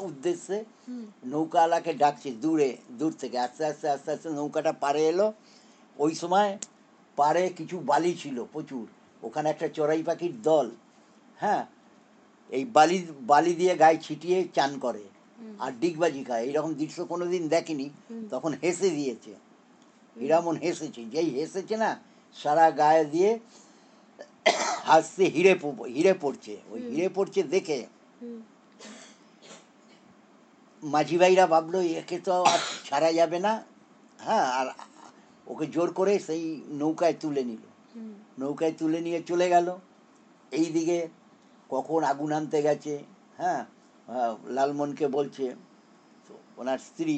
উদ্দেশ্যে নৌকাওয়ালাকে ডাকছে দূরে দূর থেকে। আস্তে আস্তে আস্তে আস্তে নৌকাটা পাড়ে এলো। ওই সময় পাড়ে কিছু বালি ছিল প্রচুর। ওখানে একটা চড়াই পাখির দল হ্যাঁ? এই বালি বালি দিয়ে গায়ে ছিটিয়ে চান করে আর ডিগবাজি খায়। এইরকম দৃশ্য কোনোদিন দেখেনি।
হুম।
তখন হেসে দিয়েছে। হীরামন হেসেছে যেই হেসেছে না সারা গায়ে দিয়ে হাসতে হিরে হিরে পড়ছে। ওই হিরে পড়ছে দেখে মাঝি ভাইরা ভাবলো একে তো আর ছাড়া যাবে না। হ্যাঁ আর ওকে জোর করে সেই নৌকায় তুলে নিল। নৌকায় তুলে নিয়ে চলে গেল। এই দিকে কখন আগুন আনতে গেছে হ্যাঁ লালমনকে বলছে ওনার স্ত্রী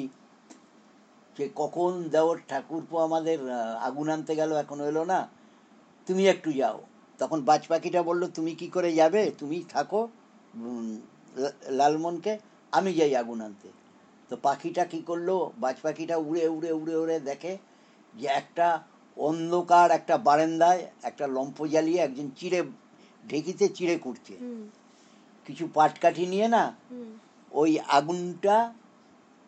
যে কখন দেওর ঠাকুরপো আমাদের আগুন আনতে গেল এখন এলো না তুমি একটু যাও। তখন বাজ পাখিটা বলল তুমি কি করে যাবে? তুমি থাকো। লালমনকে আমি যাই আগুন আনতে। তো পাখিটা কি করল? বাজ পাখিটা উড়ে উড়ে উড়ে উড়ে দেখে যে একটা অন্ধকার একটা বারান্দায় একটা লম্ফ জ্বালিয়ে একজন চিড়ে ঢেকিতে চিড়ে কুটছে কিছু পাটকাঠি নিয়ে না ওই আগুনটা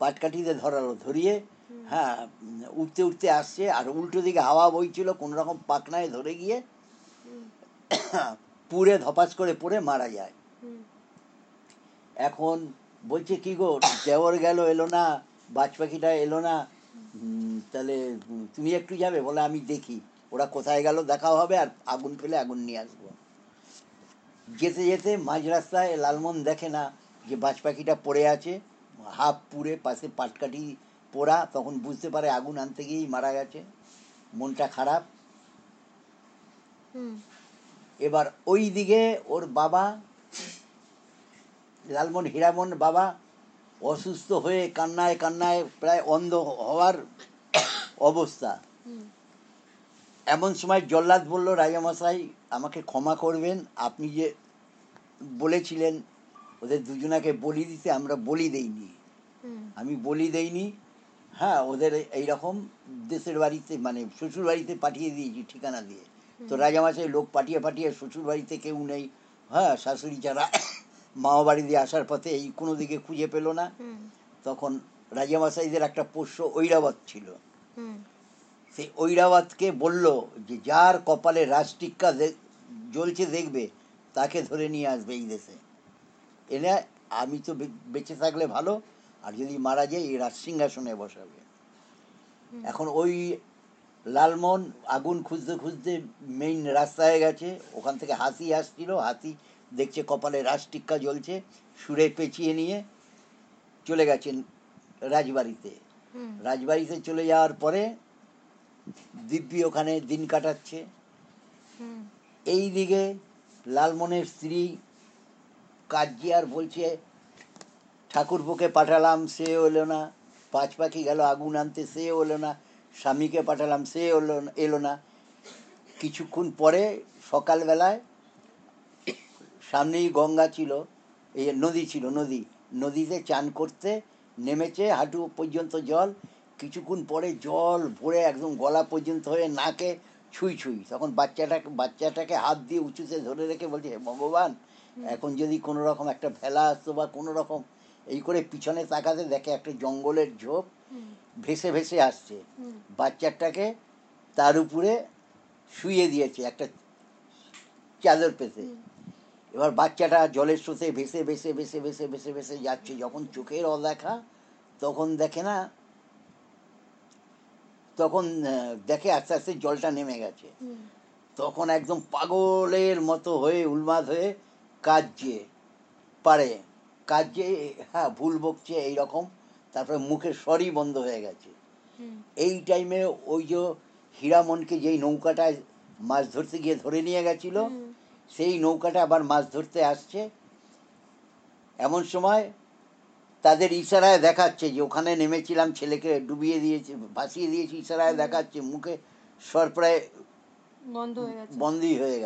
পাটকাঠিতে ধরালো ধরিয়ে হ্যাঁ উঠতে উঠতে আসছে। আর উল্টো দিকে হাওয়া বইছিল কোনো রকম পাকনায় ধরে গিয়ে পুড়ে ধপাস করে পড়ে মারা যায়। এখন বলছে কি গো দেওর গেল এলো না বাজ পাখিটা এলো না। তাহলে তুমি একটু যাবে বলে আমি দেখি। ওরা কোথায় গেল দেখা হবে আর আগুন পেলে আগুন নিয়ে আসব। যেতে যেতে মাঝ রাস্তায় লালমন দেখে না যে বাজ পাখিটা পড়ে আছে হাফ পুড়ে পাশে পাটকাঠি পোড়া তখন বুঝতে পারে আগুন আনতে গিয়েই মারা গেছে। মনটা খারাপ। এবার ওই দিকে ওর বাবা লালমন হীরামন বাবা অসুস্থ হয়ে কান্নায় কান্নায় প্রায় অন্ধ হওয়ার অবস্থা। এমন সময় জল্লাদ বলল, রাজামশাই, আমাকে ক্ষমা করবেন। আপনি যে বলেছিলেন ওদের দুজনাকে বলি দিতে, আমরা বলি দেইনি। আমি বলি দেইনি। হ্যাঁ ওদের এইরকম দেশের বাড়িতে মানে শ্বশুর বাড়িতে পাঠিয়ে দিয়েছি ঠিকানা দিয়ে। তো রাজামশাই লোক পাঠিয়ে পাঠিয়ে শ্বশুর বাড়িতে কেউ নেই। হ্যাঁ শাশুড়ি যারা মামা বাড়ি দিয়ে আসার পথে এই কোনো দিকে খুঁজে পেল না। তখন রাজামশাইদের একটা পোষ্য ঐরাবাদ ছিল। সেই ঐরাবাদকে বলল যে যার কপালে রাজটিক্কা জ্বলছে দেখবে তাকে ধরে নিয়ে আসবে এই দেশে। এনে আমি তো বেঁচে থাকলে ভালো আর যদি মারা যায় এই রাজ সিংহাসনে বসাবে এখন ওই লালমোহন আগুন খুঁজতে খুঁজতে মেইন রাস্তায় গেছে। ওখান থেকে হাতি আসছিল হাতি দেখছে কপালে রাজটিক্কা জ্বলছে সুরে পেঁচিয়ে নিয়ে চলে গেছেন রাজবাড়িতে। রাজবাড়িতে চলে যাওয়ার পরে দিব্যি ওখানে দিন কাটাচ্ছে। এই দিকে লালমনের স্ত্রী কাজী আর বলছে ঠাকুরপোকে পাঠালাম সে হলো না। পাঁচ পাখি গেল আগুন আনতে সে হলো না। স্বামীকে পাঠালাম সে হলো এলো না। কিছুক্ষণ পরে সকালবেলায় সামনেই গঙ্গা ছিল এই নদী ছিল নদী। নদীতে চান করতে নেমেছে হাঁটু পর্যন্ত জল কিছুক্ষণ পরে জল ভরে একদম গলা পর্যন্ত হয়ে নাকে ছুঁই ছুঁই। তখন বাচ্চাটাকে বাচ্চাটাকে হাত দিয়ে উঁচুতে ধরে রেখে বলছে "হে ভগবান এখন যদি কোনো রকম একটা ভেলা আসতো বা কোনো রকম এই করে পিছনে তাকাতে দেখে একটা জঙ্গলের ঝোপ ভেসে ভেসে আসছে। বাচ্চাটাকে তার উপরে শুয়ে দিয়েছে একটা চাদর পেতে। এবার বাচ্চাটা জলের স্রোতে ভেসে ভেসে ভেসে ভেসে ভেসে ভেসে যাচ্ছে। যখন চোখের অদেখা তখন দেখে না তখন দেখে আস্তে আস্তে জলটা নেমে গেছে। তখন একদম পাগলের মতো হয়ে উন্মাদ হয়ে কাজছে পারে কাজে হ্যাঁ ভুল বকছে এইরকম। তারপরে মুখের স্বরই বন্ধ হয়ে গেছে। এই টাইমে ওই যে হীরামনকে যেই নৌকাটায় মাছ ধরতে গিয়ে ধরে নিয়ে গেছিল সেই নৌকাটা আবার মাছ ধরতে আসছে। এমন সময় তাদের ইশারায় দেখাচ্ছে যে ওখানে নেমেছিলাম ছেলেকে ডুবিয়ে দিয়েছে ভাসিয়ে দিয়েছি ইশারায় দেখাচ্ছে মুখে স্বর প্রায়
বন্ধ হয়ে গেছে।
হয়ে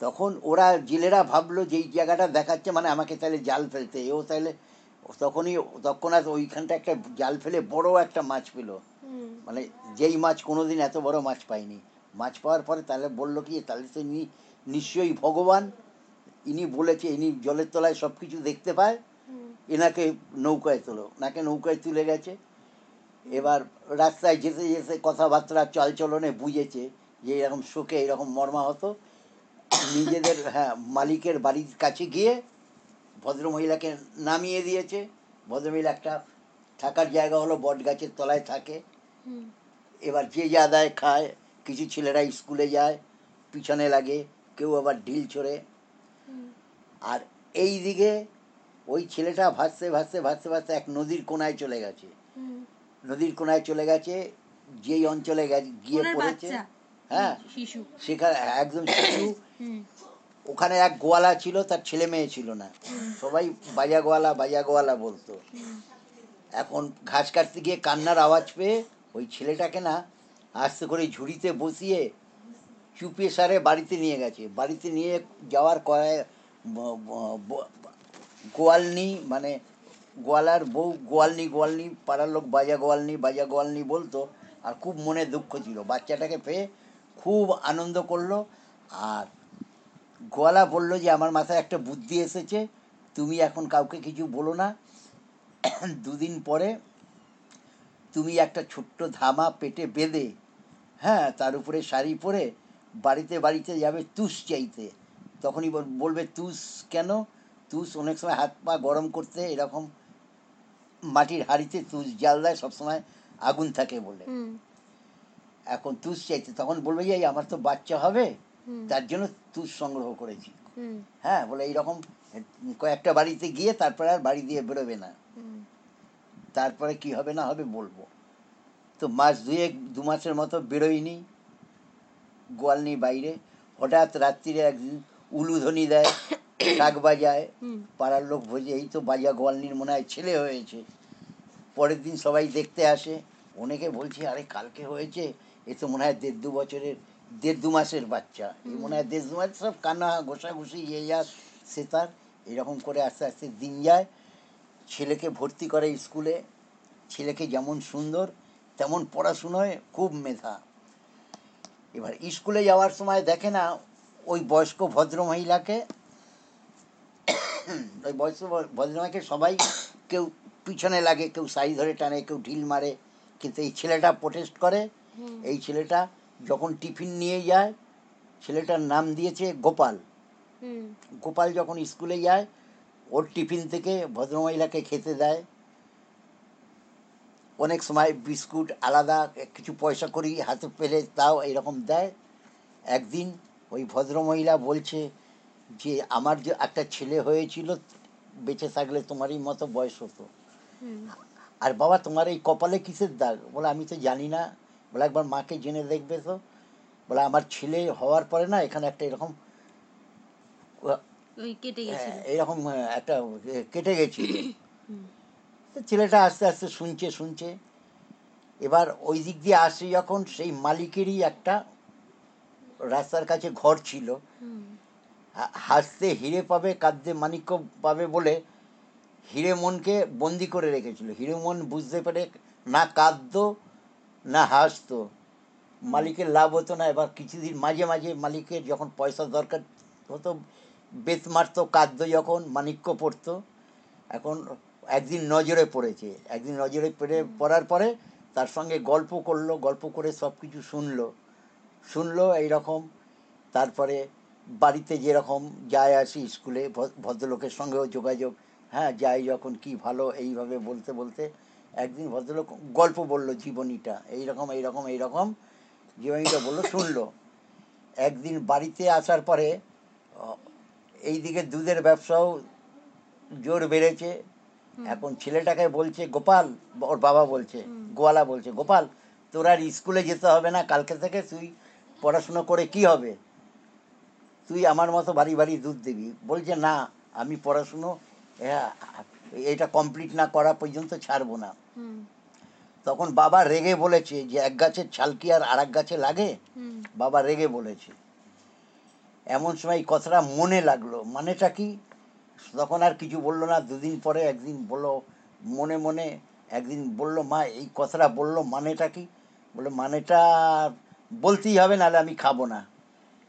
তখন ওরা জেলেরা ভাবলো যে এই জায়গাটা দেখাচ্ছে মানে আমাকে তাহলে জাল ফেলতে। এও তাহলে তখনই তৎক্ষণাৎ ওইখানটা একটা জাল ফেলে বড় একটা মাছ পেল। মানে যেই মাছ কোনোদিন এত বড় মাছ পাইনি। মাছ পাওয়ার পরে তাহলে বলল কি তাহলে তো ইনি নিশ্চয়ই ভগবান ইনি বলেছে ইনি জলের তলায় সব কিছু দেখতে পায় এনাকে নৌকায় তোলো ওনাকে নৌকায় তুলে গেছে। এবার রাস্তায় যেতে যেতে কথাবার্তা চালচলনে বুঝেছে যে এরকম শোকে এরকম মর্মাহত। নিজেদের হ্যাঁ মালিকের বাড়ির কাছে গিয়ে ভদ্রমহিলাকে নামিয়ে দিয়েছে। ভদ্রমহিলা একটা থাকার জায়গা হলো বট গাছের তলায় থাকে। এবার যে যা আদায় খায় কিছু ছেলেরা স্কুলে যায় পিছনে লাগে কেউ আবার ঢিল ছোড়ে আর এই দিকে ওই ছেলেটা ভাসতে ভাসতে ভাসতে ভাসতে এক নদীর কোনায় চলে গেছে। নদীর কোনায় চলে গেছে যেই অঞ্চলে গিয়ে পড়েছে। হ্যাঁ। সেখানে একদম শিশু। ওখানে এক গোয়ালা ছিল তার ছেলে মেয়ে ছিল না। সবাই বাজা গোয়ালা বাজা গোয়ালা বলতো। এখন ঘাস কাটতে গিয়ে কান্নার আওয়াজ পেয়ে ওই ছেলেটাকে না আস্তে করে ঝুড়িতে বসিয়ে চুপিয়ে সারে বাড়িতে নিয়ে গেছে। বাড়িতে নিয়ে যাওয়ার কয় গোয়ালনি মানে গোয়ালার বউ গোয়ালনি গোয়ালনি, পাড়ার লোক বাজা গোয়ালনি বাজা গোয়ালনি বলতো, আর খুব মনে দুঃখ ছিল। বাচ্চাটাকে পেয়ে খুব আনন্দ করল, আর গোয়ালা বলল যে, আমার মাথায় একটা বুদ্ধি এসেছে, তুমি এখন কাউকে কিছু বলো না। দুদিন পরে তুমি একটা ছোট্ট ধামা পেটে বেঁধে হ্যাঁ তার উপরে শাড়ি পরে বাড়িতে বাড়িতে যাবে তুষ চাইতে। তখনই বল- বলবে তুষ কেন? তুষ অনেক সময় হাত পা গরম করতে এরকম মাটির হাঁড়িতে তুষ জাল দেয় সবসময় আগুন থাকে বলে। এখন তুষ চাইতে তখন বলবে যে "এই আমার তো বাচ্চা হবে। তার জন্য তুষ সংগ্রহ করেছি। হ্যাঁ বলে এইরকম কয়েকটা বাড়িতে গিয়ে তারপরে আর বাড়ি দিয়ে বেরোবে না। তারপরে কি হবে না হবে বলব। তো মাস দুয়েক দু মাসের মতো বেরোয়নি। গোয়ালনি বাইরে হঠাৎ রাত্রিরে একদিন উলুধ্বনি দেয় শাক বাজায় পাড়ার লোক বোঝে এই তো বাজা গোয়ালনির মনে হয় ছেলে হয়েছে। পরের দিন সবাই দেখতে আসে অনেকে বলছে আরে কালকে হয়েছে এ তো মনে হয় দেড় দু বছরের দেড় দু মাসের বাচ্চা। এই মনে হয় দেড় দু মাস সব কান্না ঘষাঘষি ইয়ে যা সে তার এরকম করে আস্তে আস্তে দিন যায়। ছেলেকে ভর্তি করে স্কুলে ছেলেকে যেমন সুন্দর তেমন পড়াশুনোয় খুব মেধা। এবার স্কুলে যাওয়ার সময় দেখে না ওই বয়স্ক ভদ্র মহিলাকে ওই বয়স্ক ভদ্রমহিলাকে সবাই কেউ পিছনে লাগে কেউ সাই ধরে টানে কেউ ঢিল মারে কিন্তু এই ছেলেটা প্রোটেস্ট করে। এই ছেলেটা যখন টিফিন নিয়ে যায় ছেলেটার নাম দিয়েছে গোপাল। গোপাল যখন স্কুলে যায় ওর টিফিন থেকে ভদ্রমহিলাকে খেতে দেয়। অনেক সময় বিস্কুট আলাদা কিছু পয়সা করি হাতে পেলে তাও এরকম দেয়। একদিন ওই ভদ্রমহিলা বলছে যে আমার যে একটা ছেলে হয়েছিল বেঁচে থাকলে তোমারই মতো বয়স হতো। আর বাবা তোমার এই কপালে কিসের দাগ? বলে আমি তো জানি না। বলে একবার মাকে জেনে দেখবে তো। বলে আমার ছেলে হওয়ার পরে না এখানে একটা এরকম হ্যাঁ, এরকম একটা কেটে গেছিল। ছেলেটা আস্তে আস্তে শুনছে শুনছে। এবার ওই দিক দিয়ে আসে যখন সেই মালিকেরই একটা রাস্তার কাছে ঘর ছিল। হাসতে হিরে পাবে কাঁদতে মানিক্য পাবে বলে হিরে মনকে বন্দি করে রেখেছিল। হিরে মন বুঝতে পেরে না কাঁদতো না হাসতো। মালিকের লাভ হতো না। এবার কিছুদিন মাঝে মাঝে মালিকের যখন পয়সা দরকার হতো বেত মারতো কাঁদতো যখন মানিক্য পড়তো। এখন একদিন নজরে পড়েছে। একদিন নজরে পড়ে পড়ার পরে তার সঙ্গে গল্প করল গল্প করে সব কিছু শুনলো। শুনলো এইরকম। তারপরে বাড়িতে যেরকম যায় আসি স্কুলে ভদ্রলোকের সঙ্গেও যোগাযোগ। হ্যাঁ যাই যখন কি ভালো এইভাবে বলতে বলতে একদিন ভদ্রলোক গল্প বলল জীবনীটা। এইরকম এইরকম এইরকম জীবনীটা বলল শুনলো। একদিন বাড়িতে আসার পরে এইদিকে দুধের ব্যবসাও জোর বেড়েছে। এখন ছেলেটাকে বলছে গোপাল ওর বাবা বলছে গোয়ালা বলছে গোপাল তোর আর স্কুলে যেতে হবে না কালকে থেকে তুই পড়াশুনো করে কি হবে? তুই আমার মতো বাড়ি বাড়ি দুধ দিবি। বলছে না আমি পড়াশুনো হ্যাঁ, এটা কমপ্লিট না করা পর্যন্ত ছাড়বো না। তখন বাবা রেগে বলেছে যে এক গাছের ছাল কি আর আর এক গাছে লাগে? বাবা রেগে বলেছে। এমন সময় কথাটা মনে লাগল। মানেটা কি? তখন আর কিছু বলল না, দুদিন পরে একদিন বলল, মনে মনে একদিন বলল, মা, এই কথাটা বলল মানেটা কি? বলে মানেটা বলতেই হবে, নাহলে আমি খাব না।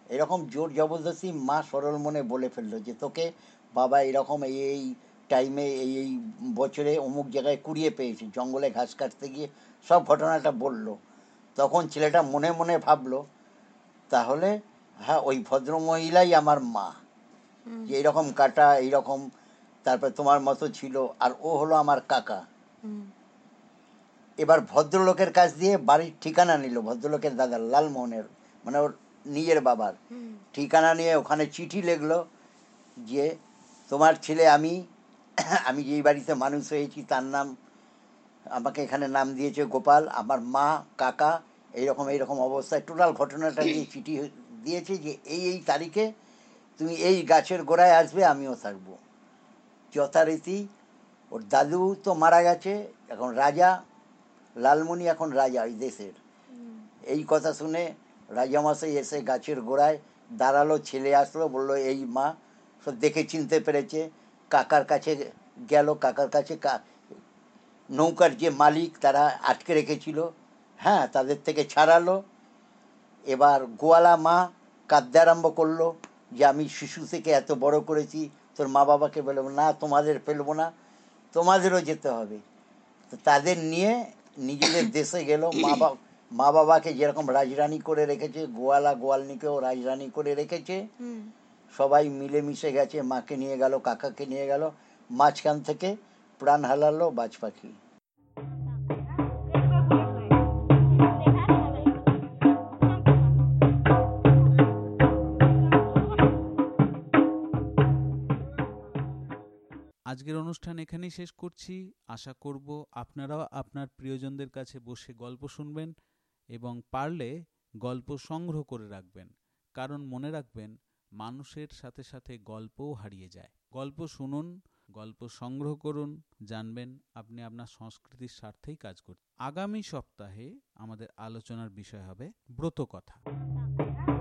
এরকম জোর জবরদস্তি মা সরল মনে বলে ফেলল যে, তোকে বাবা এরকম এই এই টাইমে এই এই বছরে অমুক জায়গায় কুড়িয়ে পেয়েছি, জঙ্গলে ঘাস কাটতে গিয়ে সব ঘটনাটা বলল। তখন ছেলেটা মনে মনে ভাবলো, তাহলে হ্যাঁ ওই ভদ্র মহিলাই আমার মা। যে এইরকম কাটা, এইরকম, তারপর তোমার মতো ছিল, আর ও হলো আমার কাকা। এবার ভদ্রলোকের কাছ দিয়ে বাড়ির ঠিকানা নিল, ভদ্রলোকের দাদা লালমোহনের মানে ওর নিজের বাবার। ঠিকানা নিয়ে ওখানে চিঠি লিখলো যে, তোমার ছেলে আমি আমি যেই বাড়িতে মানুষ হয়েছি, তার নাম, আমাকে এখানে নাম দিয়েছে গোপাল, আমার মা, কাকা, এইরকম এইরকম অবস্থায় টোটাল ঘটনাটা দিয়ে চিঠি দিয়েছে যে এই এই তারিখে তুমি এই গাছের গোড়ায় আসবে আমিও থাকব। যথারীতি ওর দাদু তো মারা গেছে এখন রাজা। লালমণি এখন রাজা ওই দেশের। এই কথা শুনে রাজামশাই এসে গাছের গোড়ায় দাঁড়াল ছেলে আসলো বলল এই মা সব দেখে চিনতে পেরেছে। কাকার কাছে গেল কাকার কাছে কা- নৌকার যে মালিক তারা আটকে রেখেছিল হ্যাঁ তাদের থেকে ছাড়ালো। এবার গোয়ালা মা কাঁদতে আরম্ভ করল। যে আমি শিশু থেকে এত বড় করেছি তোর মা বাবাকে বলব না তোমাদের ফেলব না তোমাদেরও যেতে হবে। তো তাদের নিয়ে নিজেদের দেশে গেল। মা বাবা মা বাবাকে যেরকম রাজরানী করে রেখেছে গোয়ালা গোয়ালনিকেও রাজরানী করে রেখেছে।
হুম।
সবাই মিলেমিশে গেছে মাকে নিয়ে গেল কাকাকে নিয়ে গেল মাঝখান থেকে প্রাণ হারালো বাজ পাখি।
আজকের অনুষ্ঠান এখানেই শেষ করছি। আশা করব আপনারাও আপনার প্রিয়জনদের কাছে বসে গল্প শুনবেন এবং পারলে গল্প সংগ্রহ করে রাখবেন। কারণ মনে রাখবেন, মানুষের সাথে সাথে গল্পও হারিয়ে যায়। গল্প শুনুন, গল্প সংগ্রহ করুন, জানবেন আপনি আপনার সংস্কৃতির স্বার্থেই কাজ করছেন। আগামী সপ্তাহে আমাদের আলোচনার বিষয় হবে ব্রত ব্রতকথা।